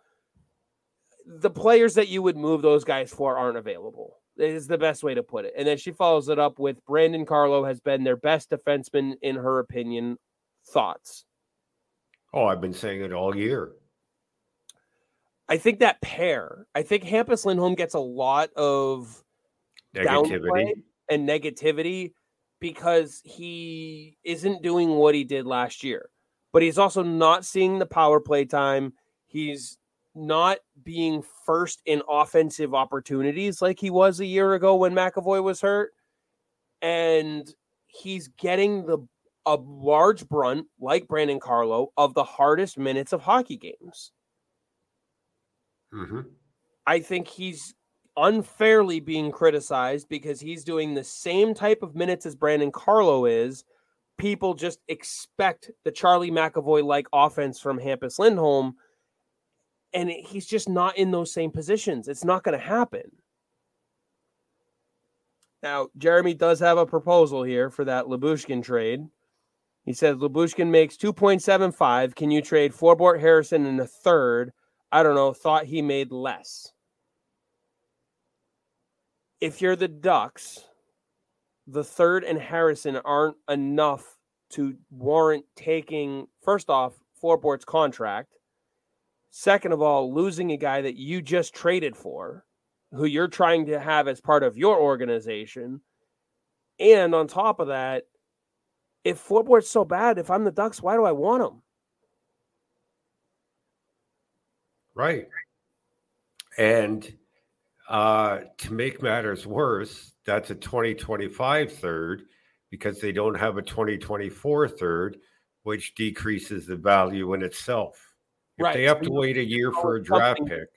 the players that you would move those guys for aren't available. Is the best way to put it. And then she follows it up with Brandon Carlo has been their best defenseman in her opinion. Thoughts? Oh, I've been saying it all year. I think that pair, I think Hampus Lindholm gets a lot of Negativity. and negativity because he isn't doing what he did last year. But he's also not seeing the power play time. He's not being first in offensive opportunities like he was a year ago when McAvoy was hurt. And he's getting the a large brunt, like Brandon Carlo, of the hardest minutes of hockey games. Mm-hmm. I think he's unfairly being criticized because he's doing the same type of minutes as Brandon Carlo is. People just expect the Charlie McAvoy like offense from Hampus Lindholm, and he's just not in those same positions. It's not going to happen. Now, Jeremy does have a proposal here for that Lyubushkin trade. He says Lyubushkin makes 2.75. Can you trade Forbort Harrison in a third? I don't know, thought he made less. If you're the Ducks, the third and Harrison aren't enough to warrant taking, first off, Forbort's contract. Second of all, losing a guy that you just traded for, who you're trying to have as part of your organization. And on top of that, if Forbort's so bad, if I'm the Ducks, why do I want him? Right. And uh, to make matters worse, that's a 2025 third because they don't have a 2024 third, which decreases the value in itself. If Right. they have to wait a year for a draft pick,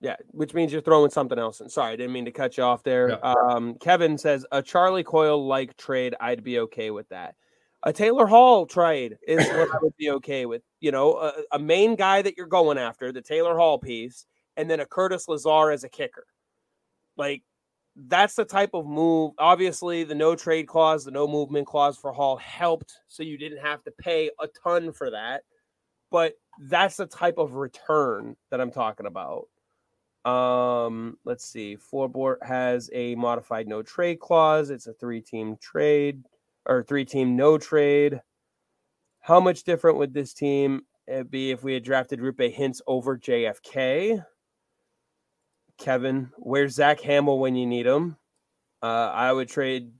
Yeah, which means you're throwing something else in. Sorry, I didn't mean to cut you off there. Yeah. Um, Kevin says a Charlie Coyle like trade, I'd be okay with that. A Taylor Hall trade is what I would be okay with. You know, a, a main guy that you're going after, the Taylor Hall piece, and then a Curtis Lazar as a kicker. Like that's the type of move. Obviously, the no trade clause, the no movement clause for Hall helped, so you didn't have to pay a ton for that. But that's the type of return that I'm talking about. Um, let's see. Floorboard has a modified no trade clause. It's a three team trade or three team no trade. How much different would this team uh, be if we had drafted Roope Hintz over JFK? Kevin, where's Zach Hamill when you need him? Uh, I would trade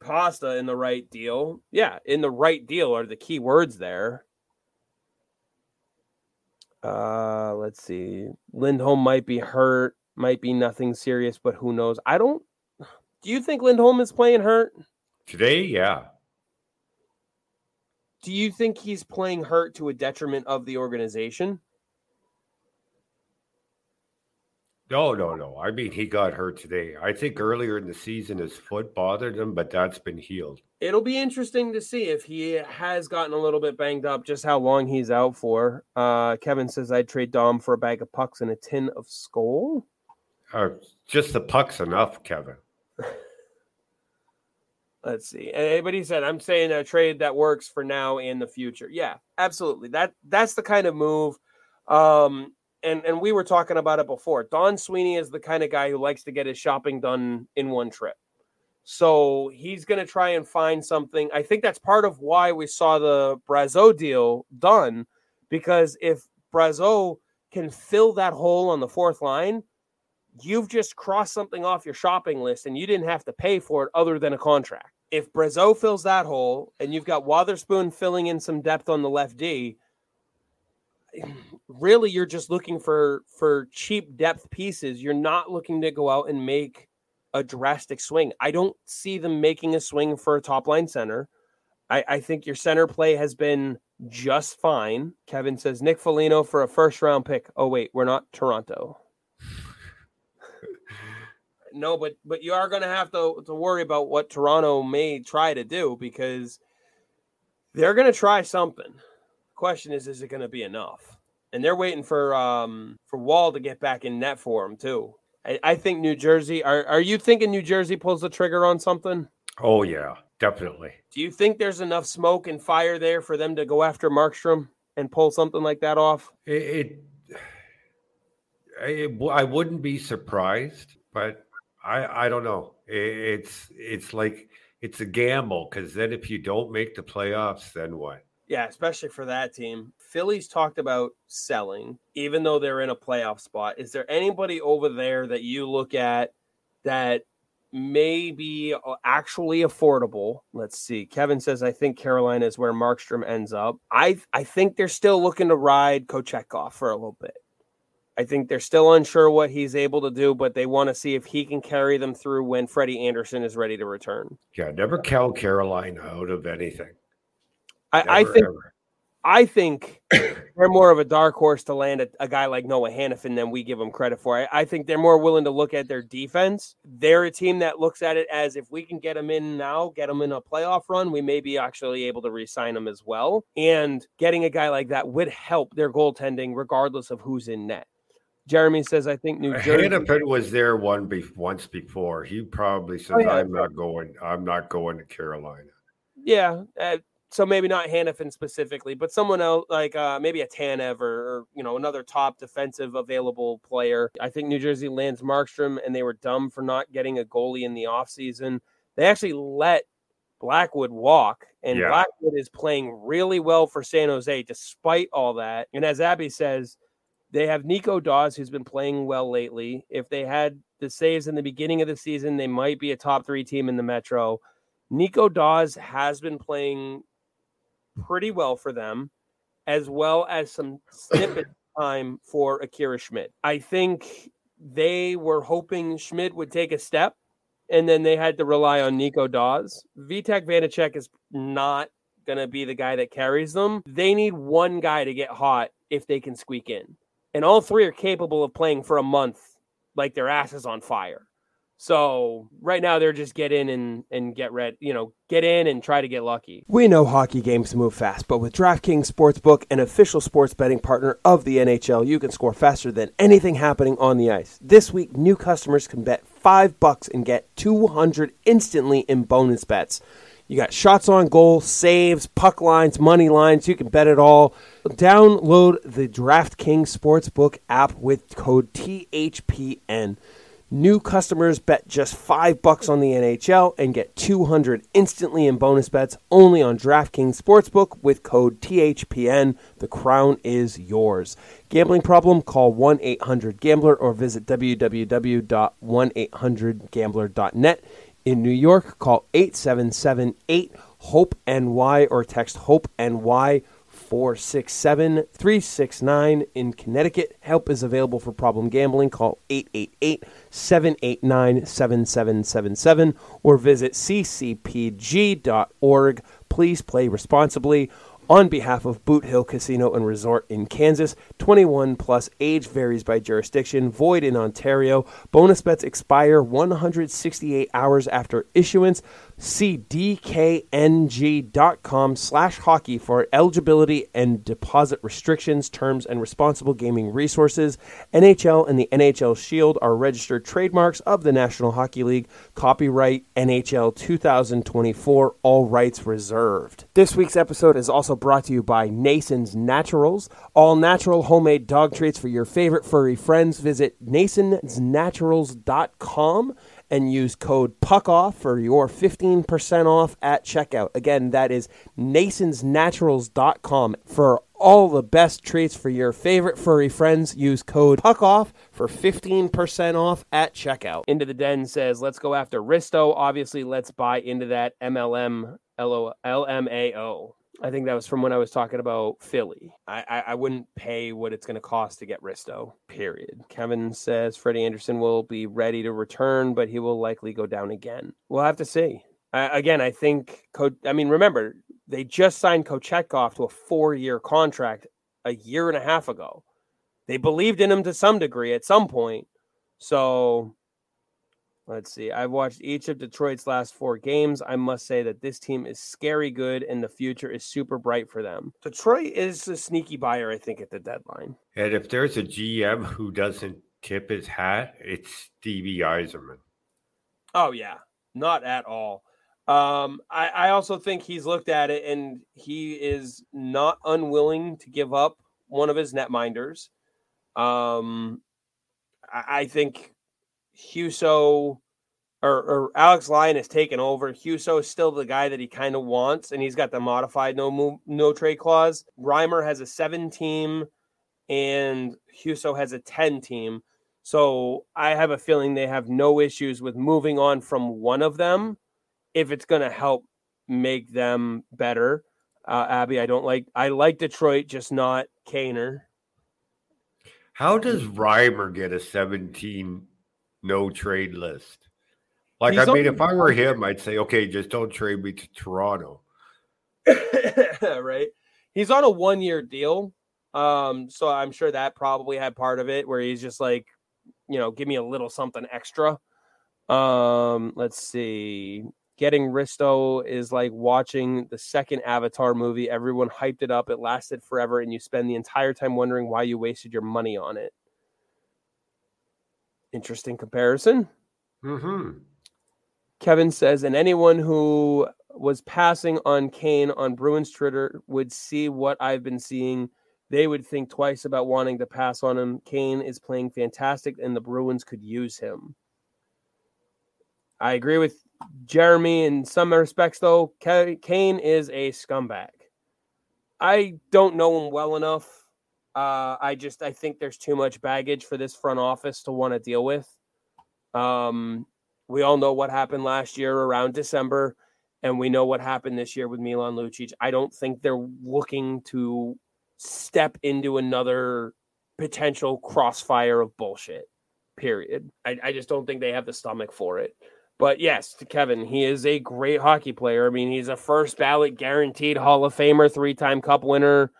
Pasta in the right deal. Yeah, in the right deal are the key words there. Uh, let's see. Lindholm might be hurt, might be nothing serious, but who knows? I don't. Do you think Lindholm is playing hurt? today, yeah. Do you think he's playing hurt to a detriment of the organization? No, no, no. I mean, he got hurt today. I think earlier in the season his foot bothered him, but that's been healed. It'll be interesting to see if he has gotten a little bit banged up, just how long he's out for. Uh, Kevin says I'd trade Dom for a bag of pucks and a tin of skull. Uh, just the puck's enough, Kevin. <laughs> Let's see. But he said, "I'm saying a trade that works for now and the future." Yeah, absolutely. That that's the kind of move. Um, and and we were talking about it before. Don Sweeney is the kind of guy who likes to get his shopping done in one trip. So he's going to try and find something. I think that's part of why we saw the Brazeau deal done, because if Brazeau can fill that hole on the fourth line, you've just crossed something off your shopping list and you didn't have to pay for it other than a contract. If Brazeau fills that hole and you've got Wotherspoon filling in some depth on the left D, really you're just looking for for cheap depth pieces. You're not looking to go out and make a drastic swing. I don't see them making a swing for a top line center. I, I think your center play has been just fine. Kevin says Nick Foligno for a first round pick. Oh wait, we're not Toronto. <laughs> no, but but you are going to have to to worry about what Toronto may try to do because they're going to try something. The question is, is it going to be enough? And they're waiting for um for Woll to get back in net for him too. I, I think New Jersey. Are are you thinking New Jersey pulls the trigger on something? Oh yeah, definitely. Do you think there's enough smoke and fire there for them to go after Markstrom and pull something like that off? It, it, it I wouldn't be surprised, but I I don't know. It, it's it's like it's a gamble because then if you don't make the playoffs, then what? Yeah, especially for that team. Philly's talked about selling, even though they're in a playoff spot. Is there anybody over there that you look at that may be uh, actually affordable? Let's see. Kevin says, I think Carolina is where Markstrom ends up. I I think they're still looking to ride Kochetkov for a little bit. I think they're still unsure what he's able to do, but they want to see if he can carry them through when Freddie Andersen is ready to return. Yeah, never count Carolina out of anything. I, I think ever. I think they're more of a dark horse to land a, a, guy like Noah Hanifin than we give them credit for. I, I, think they're more willing to look at their defense. They're a team that looks at it as if we can get them in now, get them in a playoff run, we may be actually able to re-sign them as well. And getting a guy like that would help their goaltending, regardless of who's in net. Jeremy says, "I think New Jersey." Hanifin was there one be- once before. He probably says, oh, yeah, "I'm not going. I'm not going to Carolina." Yeah, uh, so maybe not Hanifin specifically, but someone else like uh, maybe a Tanev or, or, you know another top defensive available player. I think New Jersey lands Markstrom, and they were dumb for not getting a goalie in the offseason. They actually let Blackwood walk, and yeah. Blackwood is playing really well for San Jose despite all that. And as Abby says, they have Nico Daws who's been playing well lately. If they had the saves in the beginning of the season, they might be a top three team in the Metro. Nico Daws has been playing pretty well for them, as well as some snippet <coughs> time for Akira Schmidt. I think they were hoping Schmidt would take a step, and then they had to rely on Nico Daws. Vitek Vanecek is not going to be the guy that carries them. They need one guy to get hot if they can squeak in. And all three are capable of playing for a month like their asses on fire. So right now they're just get in and, and get red, you know, get in and try to get lucky. We know hockey games move fast, but with DraftKings Sportsbook, an official sports betting partner of the NHL, you can score faster than anything happening on the ice. This week, new customers can bet five bucks and get 200 instantly in bonus bets. You got shots on goal, saves, puck lines, money lines. You can bet it all. Download the DraftKings Sportsbook app with code THPN. New customers bet just 5 bucks on the NHL and get 200 instantly in bonus bets only on DraftKings Sportsbook with code THPN. The crown is yours. Gambling problem? Call 1-800-GAMBLER or visit www.1800gambler.net. In New York, call 877-8-HOPE-NY or text HOPE-NY 467 369 in Connecticut. Help is available for problem gambling. Call 888 789 7777 or visit ccpg.org. Please play responsibly on behalf of Boot Hill Casino and Resort in Kansas. 21 plus age varies by jurisdiction, void in Ontario. Bonus bets expire 168 hours after issuance. See dkng.com slash hockey for eligibility and deposit restrictions, terms, and responsible gaming resources. NHL and the NHL Shield are registered trademarks of the National Hockey League. Copyright NHL 2024, all rights reserved. This week's episode is also brought to you by Nason's Naturals, all natural homemade dog treats for your favorite furry friends. Visit nasonsnaturals.com and use code PUCKOFF for your 15% off at checkout. Again, that is nasonsnaturals.com for all the best treats for your favorite furry friends. Use code PUCKOFF for 15% off at checkout. Into the Den says, let's go after Risto. Obviously, let's buy into that MLM LMAO. I think that was from when I was talking about Philly. I, I, I wouldn't pay what it's going to cost to get Risto, period. Kevin says Freddie Andersen will be ready to return, but he will likely go down again. We'll have to see. Again, I think, Co- I mean, remember, they just signed Kochetkov to a four year contract a year and a half ago. They believed in him to some degree at some point. So Let's see. I've watched each of Detroit's last four games. I must say that this team is scary good and the future is super bright for them. Detroit is a sneaky buyer, I think, at the deadline. And if there's a GM who doesn't tip his hat, it's Stevie Yzerman. Oh, yeah. Not at all. Um, I, I also think he's looked at it and he is not unwilling to give up one of his netminders. Um, I, I think Husso or, or, Alex Lyon has taken over. Husso is still the guy that he kind of wants, and he's got the modified no move, no trade clause. Reimer has a seven team, and Husso has a ten team. So I have a feeling they have no issues with moving on from one of them if it's going to help make them better. Uh, Abby, I don't like. I like Detroit, just not Kaner. How does Reimer get a seventeen no trade list. Like, He's I mean, if I were him, I'd say, okay, just don't trade me to Toronto. <laughs> right. He's on a one year deal. Um, so I'm sure that probably had part of it where he's just like, you know, give me a little something extra. Um, let's see. Getting Risto is like watching the second Avatar movie. Everyone hyped it up. It lasted forever, and you spend the entire time wondering why you wasted your money on it. Interesting comparison. Mm-hmm. Kevin says, and anyone who was passing on Kane on Bruins Twitter would see what I've been seeing. They would think twice about wanting to pass on him. Kane is playing fantastic, and the Bruins could use him. I agree with Jeremy in some respects, though. Kane is a scumbag. I don't know him well enough uh, I just I think there's too much baggage for this front office to want to deal with. Um, we all know what happened last year around December, and we know what happened this year with Milan Lucic. I don't think they're looking to step into another potential crossfire of bullshit. Period. I, I just don't think they have the stomach for it. But yes, to Kevin, he is a great hockey player. I mean, he's a first ballot guaranteed Hall of Famer, three time Cup winner,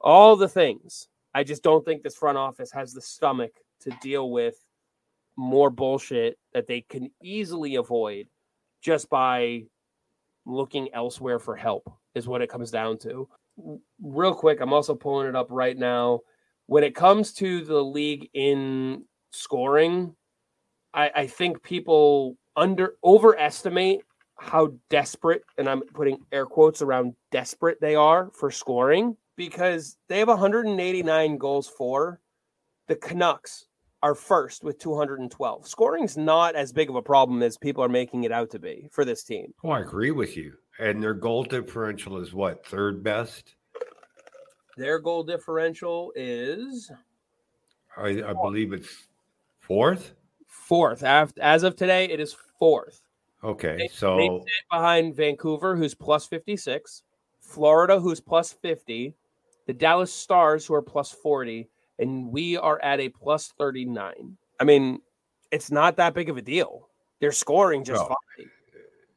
all the things. I just don't think this front office has the stomach to deal with more bullshit that they can easily avoid just by looking elsewhere for help is what it comes down to. Real quick, I'm also pulling it up right now. When it comes to the league in scoring, I, I think people under overestimate how desperate, and I'm putting air quotes around desperate they are for scoring because they have 189 goals for. The Canucks are first with 212. Scoring's not as big of a problem as people are making it out to be for this team. Oh, I agree with you. And their goal differential is what, third best? Their goal differential is I, I believe it's fourth. Fourth. As of today, it is fourth. Okay. They, so they behind Vancouver, who's plus 56, Florida, who's plus 50, the Dallas Stars, who are plus 40, and we are at a plus 39. I mean, it's not that big of a deal. They're scoring just no, fine.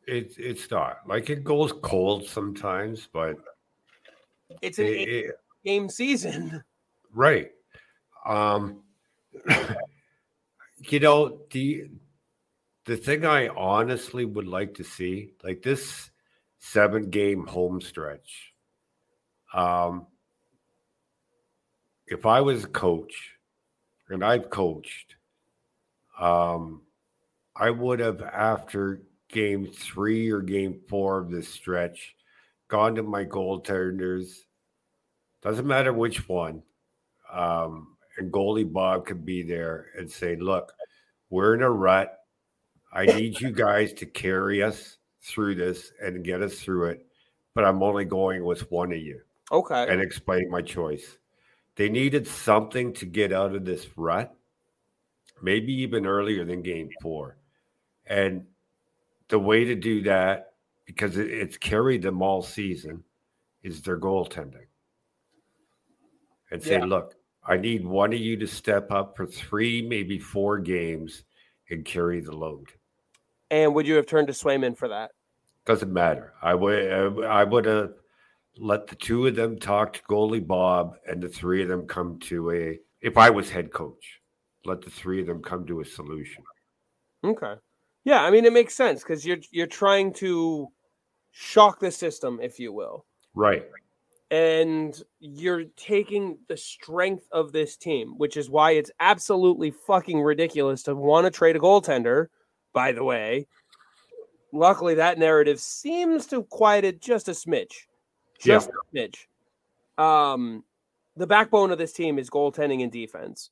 It, it's not. Like it goes cold sometimes, but it's an it, it, game season. <laughs> Right. Um, <laughs> you know, the the thing I honestly would like to see, like this seven game home stretch, um, if I was a coach, and I've coached, um, I would have after game three or game four of this stretch gone to my goaltenders. Doesn't matter which one. Um, and goalie Bob could be there and say, "Look, we're in a rut. I <laughs> need you guys to carry us through this and get us through it. But I'm only going with one of you." Okay. And explaining my choice. They needed something to get out of this rut, maybe even earlier than game four. And the way to do that, because it's carried them all season, is their goaltending and say, Yeah. look, I need one of you to step up for three, maybe four games and carry the load. And would you have turned to Swayman for that? Doesn't matter. I would I would have let the two of them talk to goalie Bob and the three of them come to a if I was head coach, let the three of them come to a solution. Okay. Yeah, I mean it makes sense because you're you're trying to shock the system, if you will. Right. and you're taking the strength of this team, which is why it's absolutely fucking ridiculous to want to trade a goaltender. By the way, luckily that narrative seems to quiet it just a smidge, just a smidge. Um, the backbone of this team is goaltending and defense,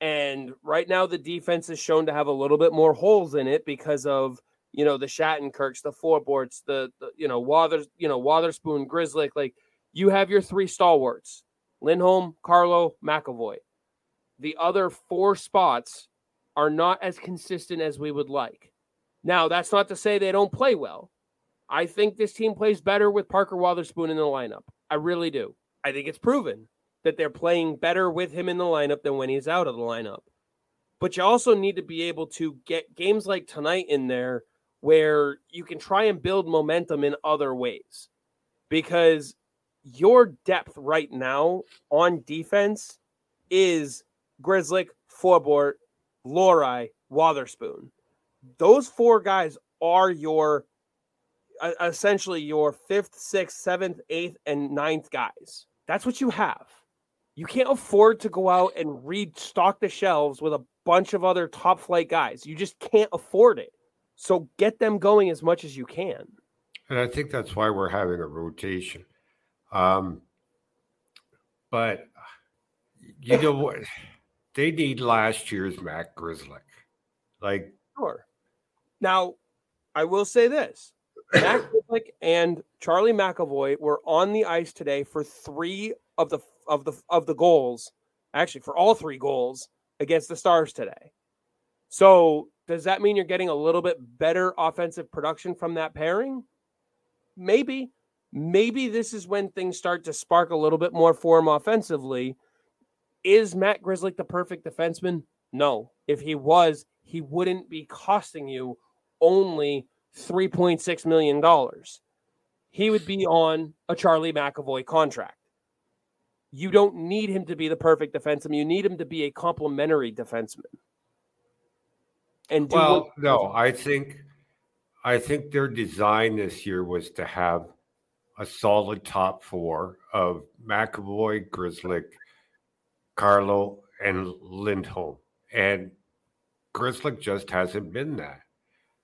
and right now the defense is shown to have a little bit more holes in it because of you know the Shattenkirks, the floorboards, the, the you know Wathers, you know Wotherspoon, Grizzly, like you have your three stalwarts Lindholm, Carlo, McAvoy. The other four spots are not as consistent as we would like. Now, that's not to say they don't play well. I think this team plays better with Parker Wotherspoon in the lineup. I really do. I think it's proven that they're playing better with him in the lineup than when he's out of the lineup. But you also need to be able to get games like tonight in there where you can try and build momentum in other ways. Because your depth right now on defense is Grizzly, Forbort, Lohrei, Wotherspoon. Those four guys are your uh, essentially your fifth, sixth, seventh, eighth, and ninth guys. That's what you have. You can't afford to go out and restock the shelves with a bunch of other top flight guys. You just can't afford it. So get them going as much as you can. And I think that's why we're having a rotation. Um, but you know what? They need last year's Mac Grizzly. Like, Sure. Now, I will say this: Matt Grzelcyk and Charlie McAvoy were on the ice today for three of the of the of the goals. Actually, for all three goals against the Stars today. So, does that mean you're getting a little bit better offensive production from that pairing? Maybe. Maybe this is when things start to spark a little bit more for him offensively. Is Matt Grzelcyk the perfect defenseman? No. If he was, he wouldn't be costing you only $3.6 million. He would be on a Charlie McAvoy contract. You don't need him to be the perfect defenseman. You need him to be a complementary defenseman. And do well, what- no, I think, I think their design this year was to have a solid top four of McAvoy, Grizzly, Carlo, and Lindholm, and Grizzly just hasn't been that.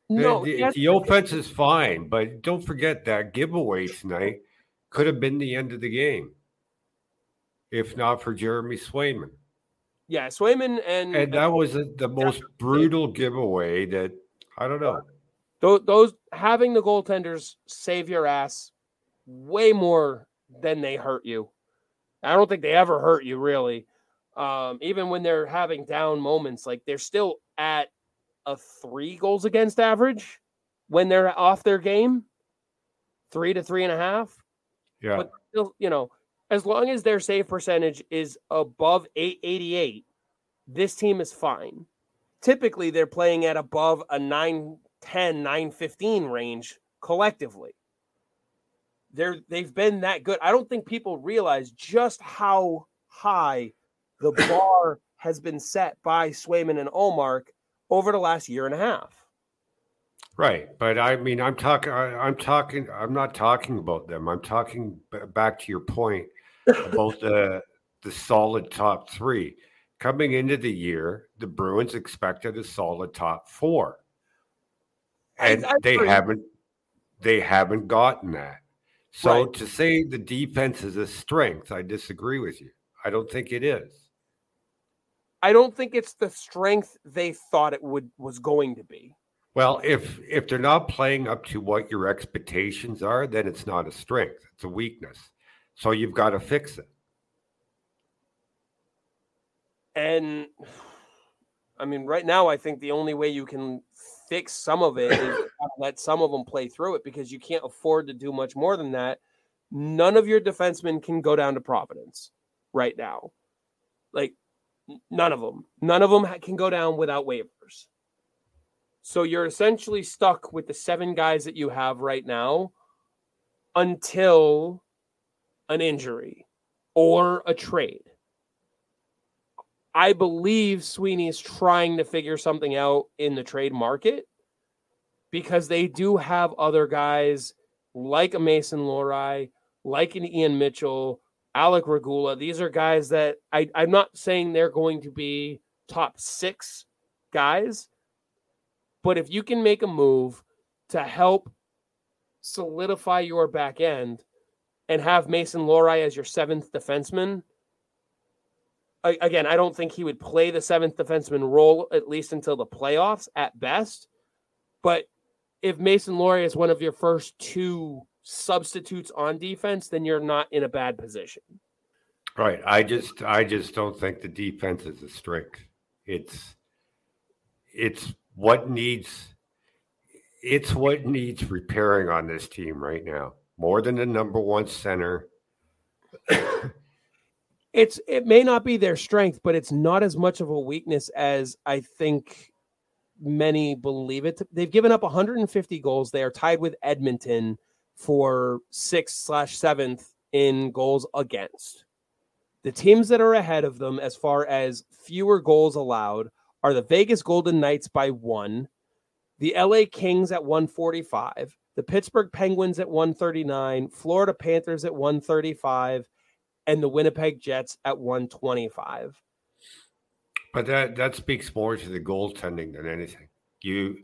No, the, the offense is fine, but don't forget that giveaway tonight could have been the end of the game if not for Jeremy Swayman. yeah, Swayman and, And that was the the most brutal giveaway that I don't know. Those, those having the goaltenders save your ass way more than they hurt you. I don't think they ever hurt you really. Um, even when they're having down moments, like they're still at a three goals against average when they're off their game, three to three and a half. Yeah. But still, you know, as long as their save percentage is above 888, this team is fine. Typically, they're playing at above a 910, 915 range collectively. They're they've been that good. I don't think people realize just how high the bar has been set by Swayman and Ullmark over the last year and a half. Right, but I mean, I'm talking. I'm talking. I'm not talking about them. I'm talking b- back to your point about the the solid top three. Coming into the year, the Bruins expected a solid top four, I- and I they agree. haven't. They haven't gotten that. So Right. to say the defense is a strength, I disagree with you. I don't think it is. I don't think it's the strength they thought it would was going to be. Well, if if they're not playing up to what your expectations are, then it's not a strength; it's a weakness. So you've got to fix it. And I mean, right now, I think the only way you can fix some of it is let some of them play through it because you can't afford to do much more than that none of your defensemen can go down to Providence right now. Like none of them. None of them can go down without waivers. So you're essentially stuck with the seven guys that you have right now until an injury or a trade. I believe Sweeney is trying to figure something out in the trade market because they do have other guys like a Mason Lohrei, like an Ian Mitchell, Alec Regula. These are guys that I, I'm not saying they're going to be top six guys, but if you can make a move to help solidify your back end and have Mason Lohrei as your seventh defenseman – again, I don't think he would play the seventh defenseman role at least until the playoffs at best. But if Mason Lohrei is one of your first two substitutes on defense, then you're not in a bad position. Right. I just I just don't think the defense is a strength. It's it's what needs it's what needs repairing on this team right now. More than the number one center. <coughs> it's it may not be their strength, but it's not as much of a weakness as I think many believe it. They've given up 150 goals. They are tied with Edmonton for sixth slash seventh in goals against. The teams that are ahead of them, as far as fewer goals allowed, are the Vegas Golden Knights by one, the LA Kings at 145, the Pittsburgh Penguins at 139, Florida Panthers at 135, and the Winnipeg Jets at 125. But that that speaks more to the goaltending than anything. You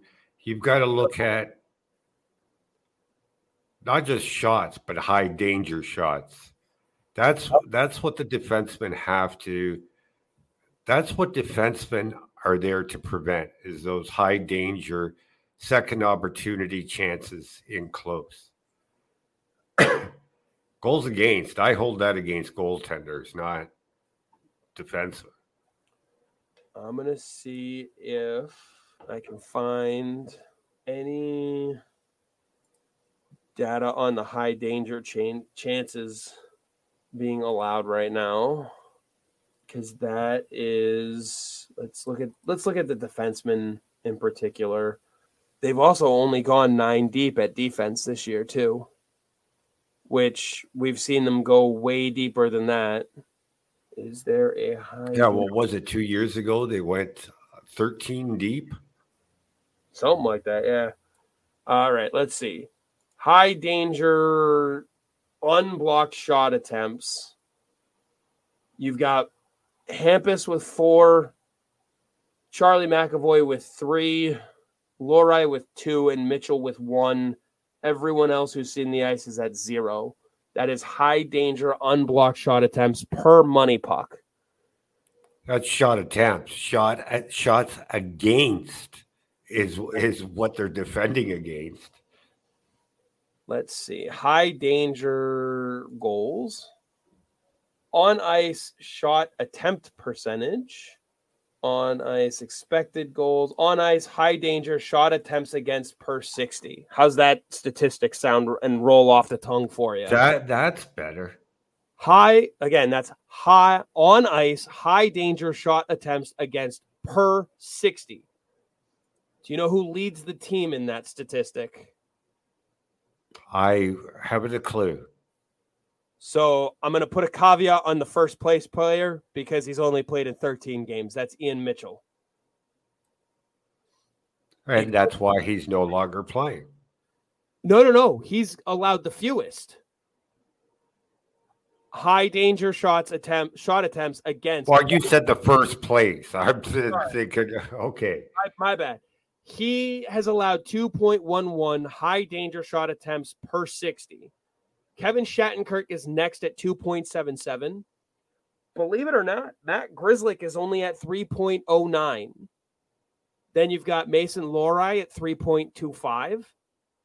you've got to look at not just shots, but high danger shots. That's that's what the defensemen have to. That's what defensemen are there to prevent is those high danger second opportunity chances in close. <coughs> Goals against, I hold that against goaltenders, not defensemen. I'm gonna see if I can find any data on the high danger chain chances being allowed right now because that is let's look at let's look at the defensemen in particular they've also only gone nine deep at defense this year too which we've seen them go way deeper than that. Is there a high? Yeah, well, was it two years ago? They went 13 deep, something like that. Yeah. All right, let's see. High danger, unblocked shot attempts. You've got Hampus with four, Charlie McAvoy with three, Lohrei with two, and Mitchell with one. Everyone else who's seen the ice is at zero. That is high danger, unblocked shot attempts per money puck. That's shot attempts. Shot at shots against is is what they're defending against. Let's see. High danger goals. On ice shot attempt percentage on ice, expected goals, on ice, high danger, shot attempts against per 60. How's that statistic sound and roll off the tongue for you? That that's better. High again, that's high on ice, high danger shot attempts against per 60. Do you know who leads the team in that statistic? I haven't a clue. So I'm going to put a caveat on the first place player because he's only played in 13 games. That's Ian Mitchell. And that's why he's no longer playing. No, no, no. He's allowed the fewest high danger shots attempt shot attempts against. Well, you said the first place. I'm <laughs> thinking, okay. My, my bad. He has allowed 2.11 high danger shot attempts per 60. Kevin Shattenkirk is next at 2.77. Believe it or not, Matt Grzelcyk is only at 3.09. Then you've got Mason Lohrei at 3.25,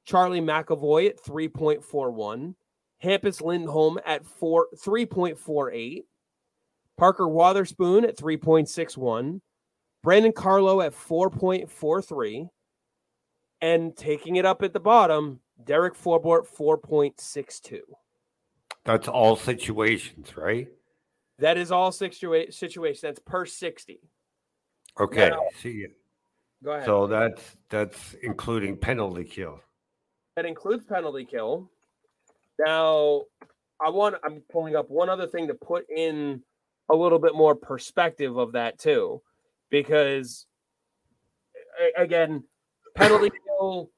Charlie McAvoy at 3.41, Hampus Lindholm at 4 3.48, Parker Wotherspoon at 3.61, Brandon Carlo at 4.43, and taking it up at the bottom, Derek Forbort 4.62. That's all situations, right? That is all situa- situations. That's per 60. Okay. Now, See, go ahead. So that's that's including penalty kill. That includes penalty kill. Now, I want I'm pulling up one other thing to put in a little bit more perspective of that too, because again, penalty <coughs> kill,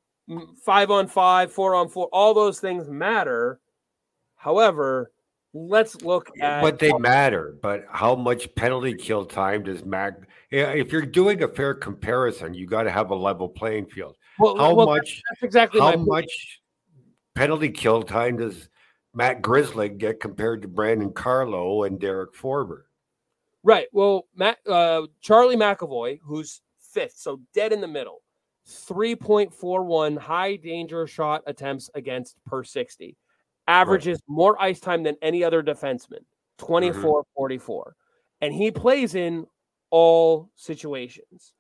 five on five, four on four, all those things matter. However, let's look at but they matter. But how much penalty kill time does Mac? If you're doing a fair comparison, you got to have a level playing field. Well, how well, much? That's exactly how much penalty kill time does Matt Grizzly get compared to Brandon Carlo and Derek Forbort? Right. Well, Matt, uh, Charlie McAvoy, who's fifth, so dead in the middle, 3.41 high danger shot attempts against per 60, averages right. more ice time than any other defenseman, 24 mm-hmm. 44. And he plays in all situations.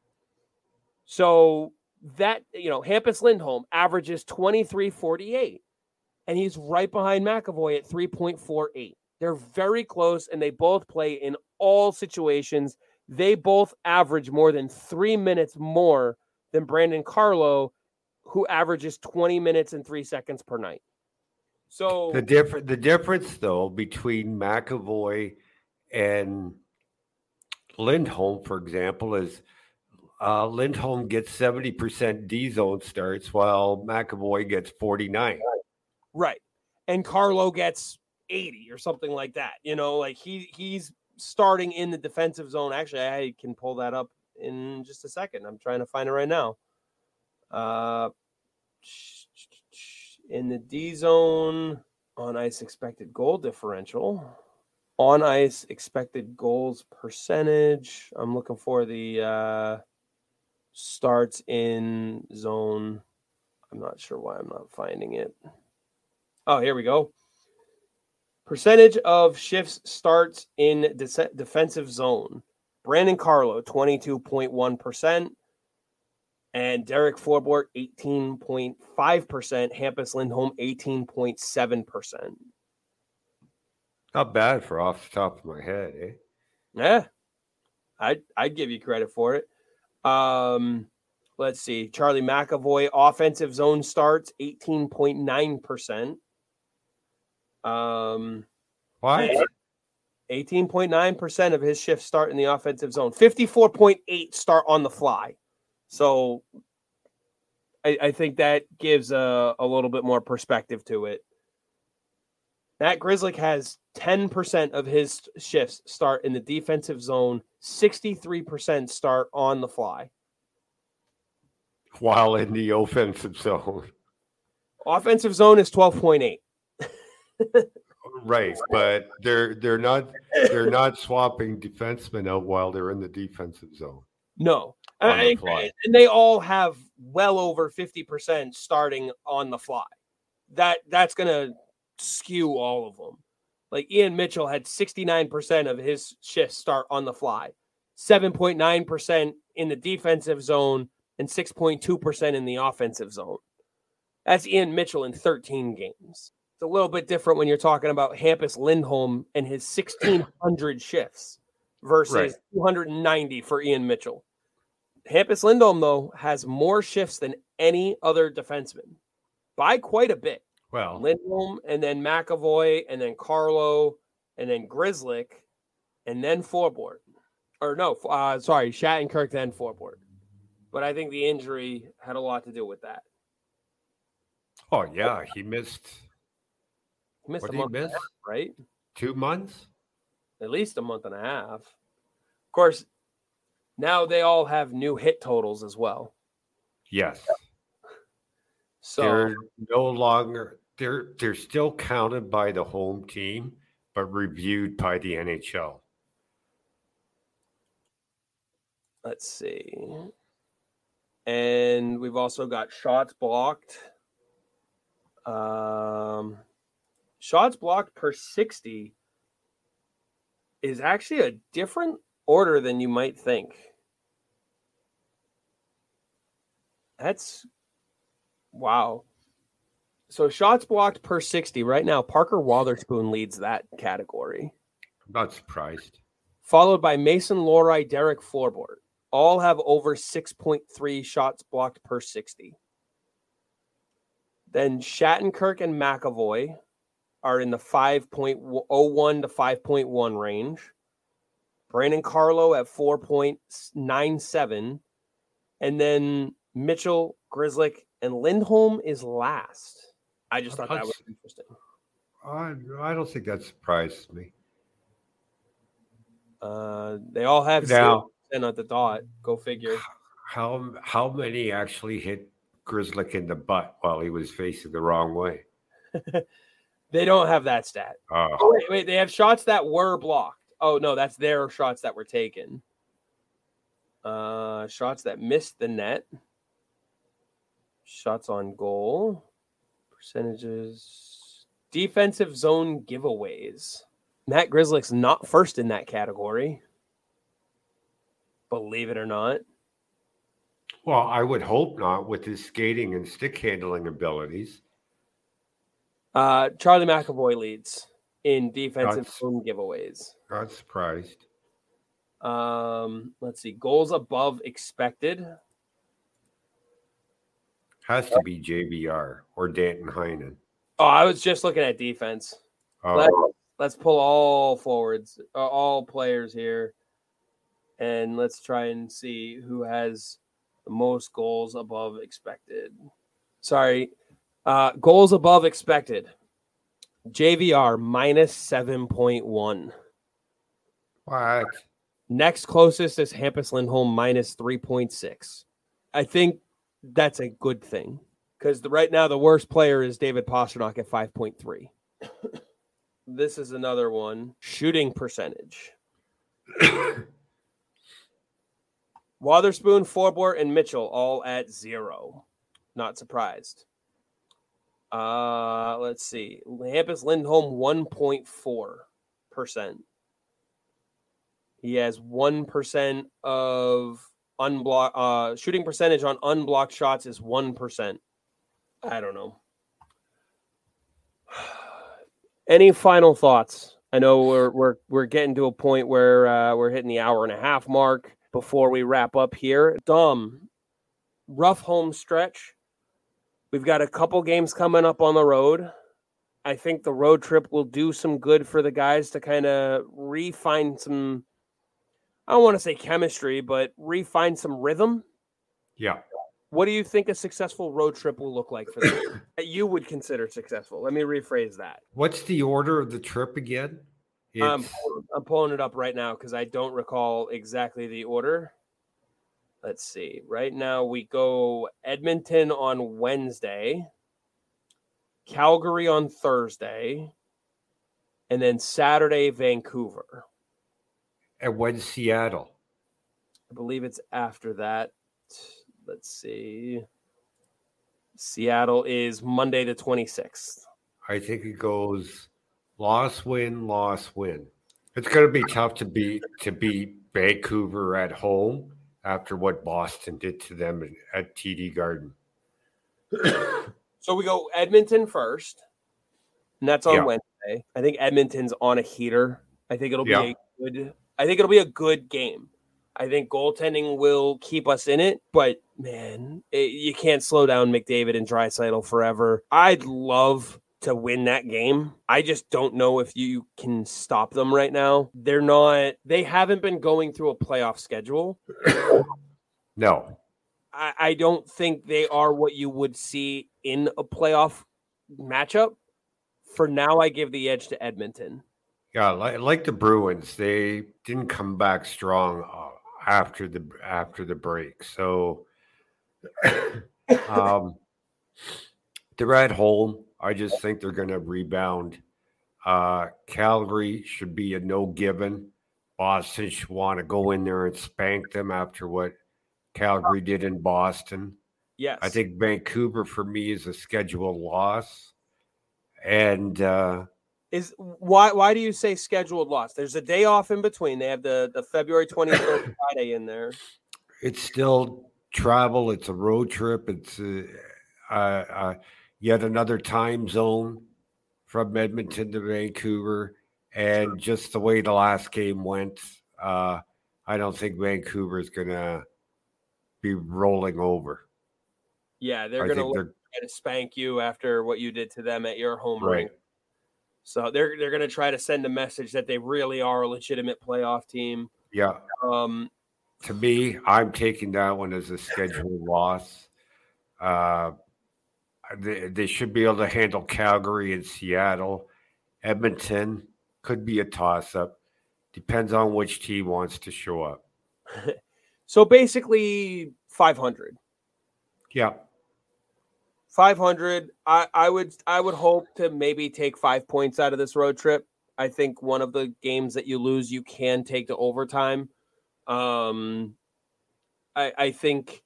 So that, you know, Hampus Lindholm averages 23 48 and he's right behind McAvoy at 3.48. They're very close, and they both play in all situations. They both average more than three minutes more than Brandon Carlo, who averages 20 minutes and three seconds per night. So the different the difference though between McAvoy and Lindholm, for example, is uh, Lindholm gets 70% D zone starts while McAvoy gets 49. Right. And Carlo gets 80 or something like that. You know, like he he's starting in the defensive zone. Actually, I can pull that up in just a second. I'm trying to find it right now. Uh in the D zone on ice expected goal differential. On ice expected goals percentage. I'm looking for the uh starts in zone. I'm not sure why I'm not finding it. Oh, here we go. Percentage of shifts starts in de- defensive zone. Brandon Carlo, 22.1%. And Derek Forbort, 18.5%. Hampus Lindholm, 18.7%. Not bad for off the top of my head, eh? Yeah. I'd, I'd give you credit for it. Um, let's see. Charlie McAvoy, offensive zone starts, 18.9%. Um, what? 18.9% of his shifts start in the offensive zone, 54.8 start on the fly. So I, I think that gives a, a little bit more perspective to it. Matt Grzelcyk has 10% of his shifts start in the defensive zone, 63% start on the fly. While in the offensive zone. Offensive zone is 12.8 right, but they're they're not they're not swapping defensemen out while they're in the defensive zone. No, I, the and they all have well over fifty percent starting on the fly. That that's gonna skew all of them. Like Ian Mitchell had sixty nine percent of his shifts start on the fly, seven point nine percent in the defensive zone, and six point two percent in the offensive zone. That's Ian Mitchell in thirteen games. It's a little bit different when you're talking about Hampus Lindholm and his 1,600 <clears throat> shifts versus right. 290 for Ian Mitchell. Hampus Lindholm, though, has more shifts than any other defenseman by quite a bit. Well, Lindholm and then McAvoy and then Carlo and then Grzelcyk and then Forbort. Or no, uh, sorry, Shattenkirk, then Forbort. But I think the injury had a lot to do with that. Oh, yeah. He missed missed what a month, miss? Half, right? Two months? At least a month and a half. Of course, now they all have new hit totals as well. Yes. So they're no longer they're they're still counted by the home team, but reviewed by the NHL. Let's see. And we've also got shots blocked. Um shots blocked per 60 is actually a different order than you might think. That's wow. So shots blocked per 60 right now. Parker Wotherspoon leads that category. I'm not surprised. Followed by Mason Lohrei, Derek Floorboard. All have over 6.3 shots blocked per 60. Then Shattenkirk and McAvoy are in the 5.01 to 5.1 range. Brandon Carlo at 4.97. And then Mitchell, Grzelcyk, and Lindholm is last. I just thought that was interesting. I, I don't think that surprised me. Uh, they all have Now- and at the dot. Go figure. How how many actually hit Grzelcyk in the butt while he was facing the wrong way? <laughs> They don't have that stat. Oh, Oh, wait, wait. They have shots that were blocked. Oh no, that's their shots that were taken. Uh, shots that missed the net. Shots on goal. Percentages. Defensive zone giveaways. Matt Grizzly's not first in that category. Believe it or not. well, I would hope not with his skating and stick handling abilities. Uh, Charlie McAvoy leads in defensive zone giveaways. Not surprised. Um, let's see, goals above expected. Has to be JVR or Danton Heinen. Oh, I was just looking at defense. Oh, Let's, let's pull all forwards, uh, all players here, and let's try and see who has the most goals above expected. Sorry, uh, goals above expected. JVR minus seven point one. what? Next closest is Hampus Lindholm minus 3.6. I think that's a good thing because right now the worst player is David Pastrnak at 5.3. <coughs> this is another one. Shooting percentage. <coughs> Wotherspoon, Forbort, and Mitchell all at zero. Not surprised. Uh, let's see. Hampus Lindholm 1.4%. He has 1% of unblock uh shooting percentage on unblocked shots is 1%. I don't know. <sighs> Any final thoughts? I know we're we're we're getting to a point where uh, we're hitting the hour and a half mark before we wrap up here. Dom, rough home stretch. We've got a couple games coming up on the road. I think the road trip will do some good for the guys to kind of refine some I don't want to say chemistry, but refine some rhythm. Yeah. What do you think a successful road trip will look like for them? <coughs> that you would consider successful. Let me rephrase that. What's the order of the trip again? I'm, I'm pulling it up right now because I don't recall exactly the order. Let's see. Right now we go Edmonton on Wednesday, Calgary on Thursday, and then Saturday Vancouver. and when's Seattle? I believe it's after that. Let's see. Seattle is Monday the 26th. I think it goes loss win loss win. It's going to be tough to beat to beat Vancouver at home after what Boston did to them at TD Garden. <coughs> So we go Edmonton first, and that's on Yeah. Wednesday. I think Edmonton's on a heater. I think it'll be Yeah. a good. I think it'll be a good game. I think goaltending will keep us in it, but man, it, you can't slow down McDavid and Draisaitl forever. I'd love to win that game. I just don't know if you can stop them right now. They're not. They haven't been going through a playoff schedule. <coughs> No, I, I don't think they are what you would see in a playoff matchup. For now, I give the edge to Edmonton. yeah, like, like the Bruins, they didn't come back strong uh, after the after the break. So, <coughs> um, they're at home. I just think they're going to rebound. Uh, Calgary should be a no given. Boston should want to go in there and spank them after what Calgary did in Boston. Yes, I think Vancouver for me is a scheduled loss. And uh, is why. Why do you say scheduled loss? There's a day off in between. They have the the February 23rd <coughs> Friday in there. it's still travel. It's a road trip. It's uh, uh, uh, yet another time zone from Edmonton to Vancouver. And just the way the last game went, uh, I don't think Vancouver is going to be rolling over. Yeah, they're going to try to spank you after what you did to them at your home right. rink. So they're they're going to try to send a message that they really are a legitimate playoff team. Yeah. Um, to me, I'm taking that one as a scheduled loss. Uh, they, they should be able to handle Calgary and Seattle. Edmonton could be a toss up. Depends on which team wants to show up. <laughs> so basically, 500. Yeah. 500 I, I would i would hope to maybe take five points out of this road trip i think one of the games that you lose you can take to overtime um i i think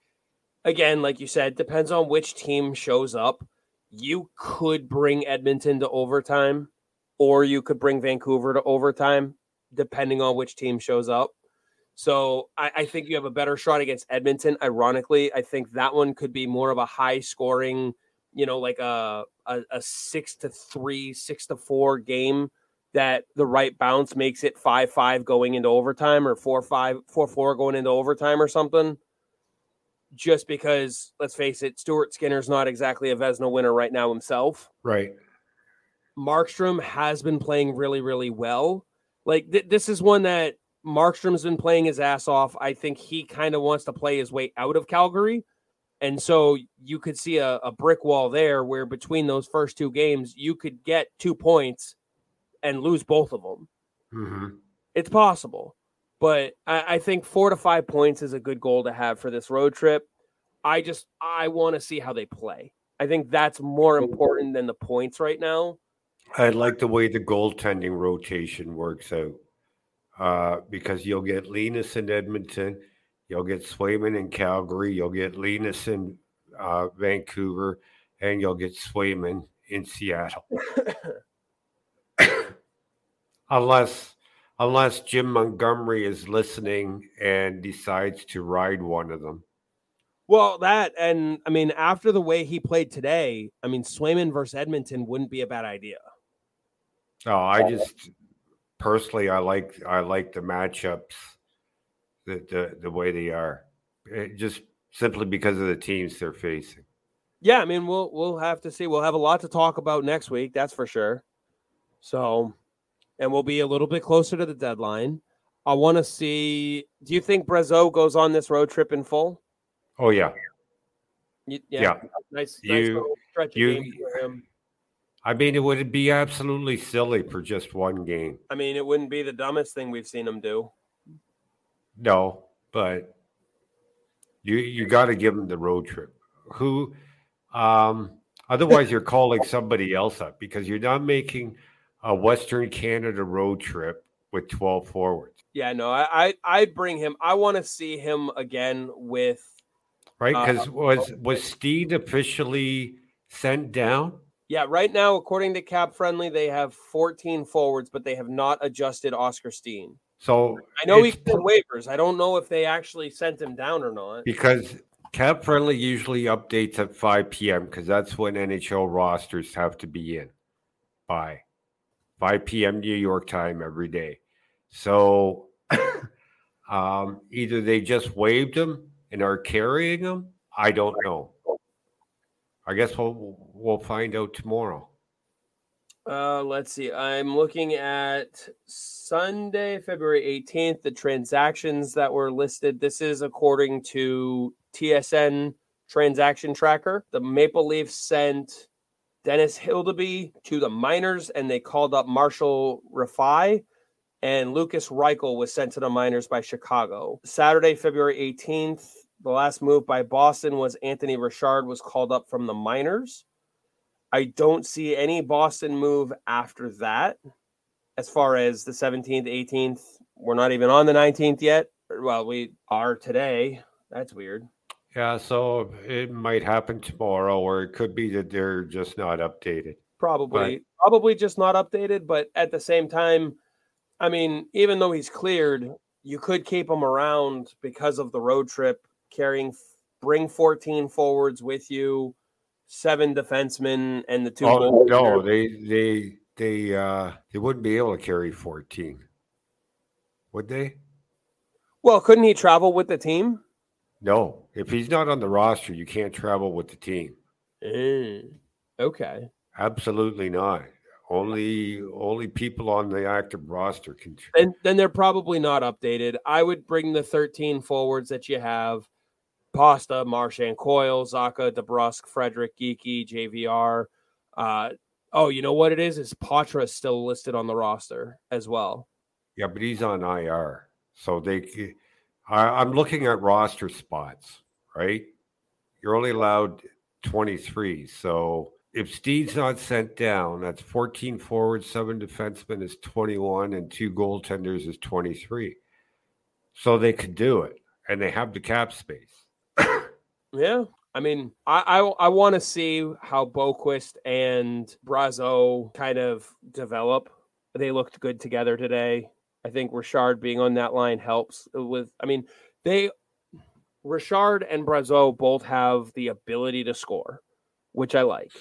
again like you said depends on which team shows up you could bring edmonton to overtime or you could bring vancouver to overtime depending on which team shows up so I, I, think you have a better shot against Edmonton. Ironically, I think that one could be more of a high scoring, you know, like a, a, a six to three, six to four game that the right bounce makes it five five going into overtime or four five four four going into overtime or something. Just because, let's face it, Stuart Skinner's not exactly a Vezina winner right now himself. Right. Markstrom has been playing really, really well. Like th- this is one that Markstrom's been playing his ass off. I think he kind of wants to play his way out of Calgary. And so you could see a, a, brick wall there where between those first two games, you could get two points and lose both of them. Mm-hmm. It's possible. But I, I think four to five points is a good goal to have for this road trip. I just I want to see how they play. I think that's more important than the points right now. I like the way the goaltending rotation works out uh, because you'll get Linus in Edmonton, you'll get Swayman in Calgary, you'll get Linus in uh, Vancouver, and you'll get Swayman in Seattle. <coughs> <coughs> unless unless Jim Montgomery is listening and decides to ride one of them. Well, that and I mean, after the way he played today, I mean, Swayman versus Edmonton wouldn't be a bad idea. Oh, I just personally, I like I like the matchups, the the, the way they are, it just simply because of the teams they're facing. Yeah, I mean, we'll we'll have to see. We'll have a lot to talk about next week, that's for sure. So, and we'll be a little bit closer to the deadline. I want to see. Do you think Brazeau goes on this road trip in full? Oh yeah. yeah. yeah. Nice. You, nice stretch you, for him. I mean, it would be absolutely silly for just one game. I mean, it wouldn't be the dumbest thing we've seen him do. No, but you you got to give him the road trip. Who, um, otherwise you're calling somebody else up because you're not making a Western Canada road trip with 12 forwards. Yeah, no, I I I'd bring him. I want to see him again with right because uh, was was Steen officially sent down? Yeah, right now, according to Cap Friendly, they have 14 forwards, but they have not adjusted Oskar Steen. So I know he's in waivers. I don't know if they actually sent him down or not. Because Cap Friendly usually updates at 5 p.m. because that's when NHL rosters have to be in by 5 p.m. New York time every day. So <coughs> um, either they just waived him and are carrying him. I don't know. I guess we'll we'll find out tomorrow. Uh, let's see. I'm looking at Sunday, February 18th. The transactions that were listed. This is according to TSN transaction tracker. The Maple Leafs sent Dennis Hildeby to the minors, and they called up Marshall Rifai. And Lukas Reichel was sent to the minors by Chicago. Saturday, February 18th, the last move by Boston was Anthony Richard was called up from the minors. I don't see any Boston move after that. As far as the 17th, 18th, we're not even on the 19th yet. Well, we are today. That's weird. Yeah, so it might happen tomorrow, or it could be that they're just not updated. Probably, but... probably just not updated. But at the same time, I mean, even though he's cleared, you could keep him around because of the road trip carrying bring 14 forwards with you seven defensemen and the two. Oh no, they they they uh they wouldn't be able to carry 14. Would they? Well, couldn't he travel with the team? No. If he's not on the roster, you can't travel with the team. Mm, okay. Absolutely not. Only only people on the active roster can. And then they're probably not updated. I would bring the 13 forwards that you have: Pasta, Marchand, Coyle, Zacha, DeBrusk, Frederic, Geekie, JVR. Uh, oh, you know what it is? Is Poitras still listed on the roster as well? Yeah, but he's on IR, so they. I, I'm looking at roster spots. Right, you're only allowed 23, so if Steen's not sent down, that's 14 forwards, seven defensemen is 21, and two goaltenders is 23. So they could do it, and they have the cap space. yeah. I mean, I I, I want to see how Boqvist and Brazeau kind of develop. They looked good together today. I think Richard being on that line helps with. I mean, they Richard and Brazeau both have the ability to score, which I like.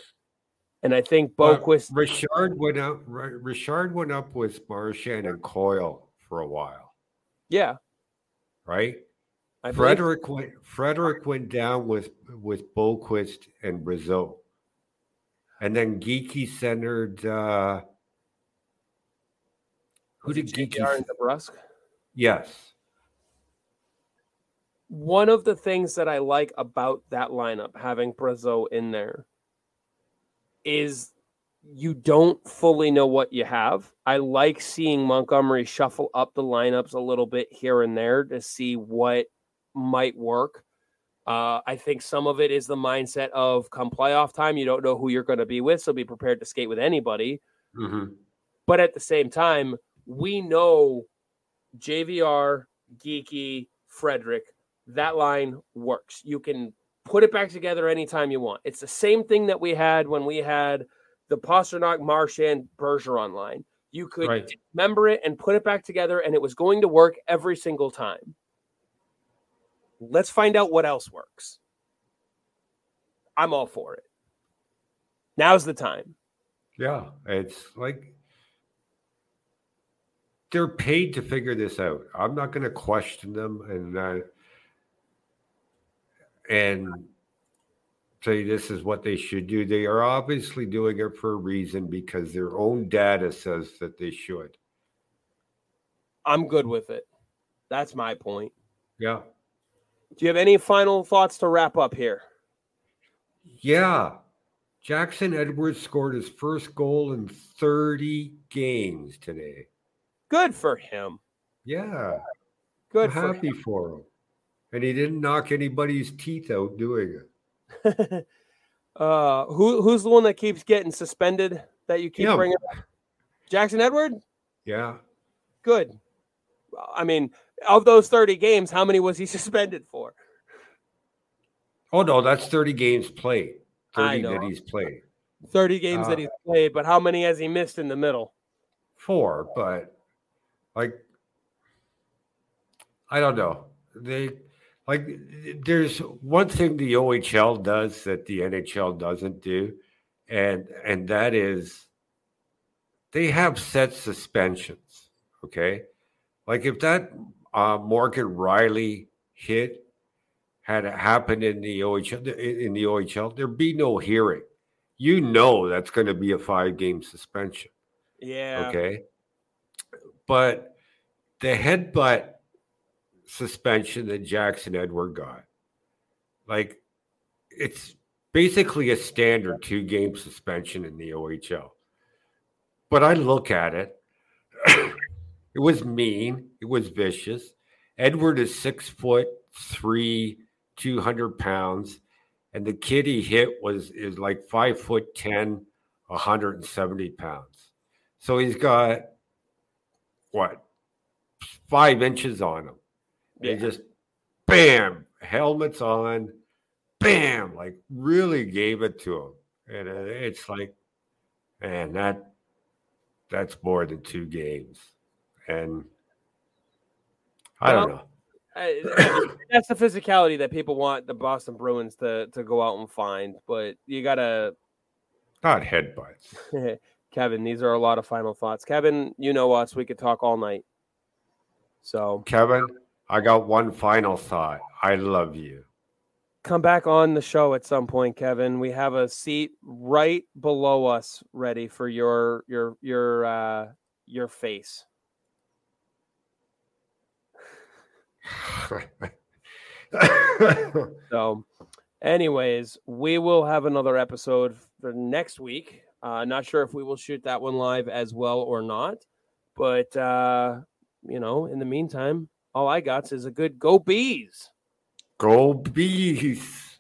And I think Boqvist uh, Richard went up Richard went up with Marchand and Coyle for a while. Yeah. Right? I Frederic went Frederic went down with with Boqvist and Brazeau. And then Geekie centered uh who did Geekie in Nebraska? Yes. One of the things that I like about that lineup, having Brazeau in there, is you don't fully know what you have. I like seeing Montgomery shuffle up the lineups a little bit here and there to see what might work. Uh, I think some of it is the mindset of come playoff time, you don't know who you're going to be with, so be prepared to skate with anybody. Mm-hmm. But at the same time, we know JVR, Geekie, Frederic, that line works. You can put it back together anytime you want. It's the same thing that we had when we had the Pastrnak, Marchand, Bergeron line. You could right. remember it and put it back together, and it was going to work every single time. Let's find out what else works. I'm all for it. Now's the time. Yeah, it's like they're paid to figure this out. I'm not going to question them, and uh, and say this is what they should do. They are obviously doing it for a reason because their own data says that they should. I'm good with it. That's my point. Yeah. Do you have any final thoughts to wrap up here? Yeah. Jackson Edwards scored his first goal in 30 games today. Good for him. Yeah. Good I'm for happy him. for him and he didn't knock anybody's teeth out doing it. <laughs> uh, who who's the one that keeps getting suspended that you keep bringing up? Jackson Edward. Yeah. Good. I mean, of those thirty games, how many was he <laughs> suspended for? Oh no, that's thirty games played. Thirty that he's played. Thirty games uh, that he's played, but how many has he missed in the middle? Four, but like I don't know. They like there's one thing the OHL does that the NHL doesn't do, and and that is they have set suspensions. Okay, like if that uh, Morgan Rielly hit had happened in the OHL in the OHL, there'd be no hearing. You know that's going to be a five game suspension. Yeah. Okay. But the headbutt suspension that Jackson Edward got. Like it's basically a standard two game suspension in the OHL. But I look at it, <coughs> it was mean, it was vicious. Edward is six foot three, 200 pounds, and the kid he hit was is like five foot 10, 170 pounds. So he's got what five inches on them. Yeah. They just bam, helmets on, bam, like really gave it to them. And uh, it's like, man, that that's more than two games. And I don't know. that's the physicality that people want the Boston Bruins to to go out and find. But you gotta not headbutts. <laughs> Kevin, these are a lot of final thoughts. Kevin, you know us; we could talk all night. So, Kevin, I got one final thought. I love you. Come back on the show at some point, Kevin. We have a seat right below us ready for your your your uh your face. <laughs> so, anyways, we will have another episode for next week. Uh, not sure if we will shoot that one live as well or not, but uh, you know, in the meantime, all I got is a good go bees. Go bees.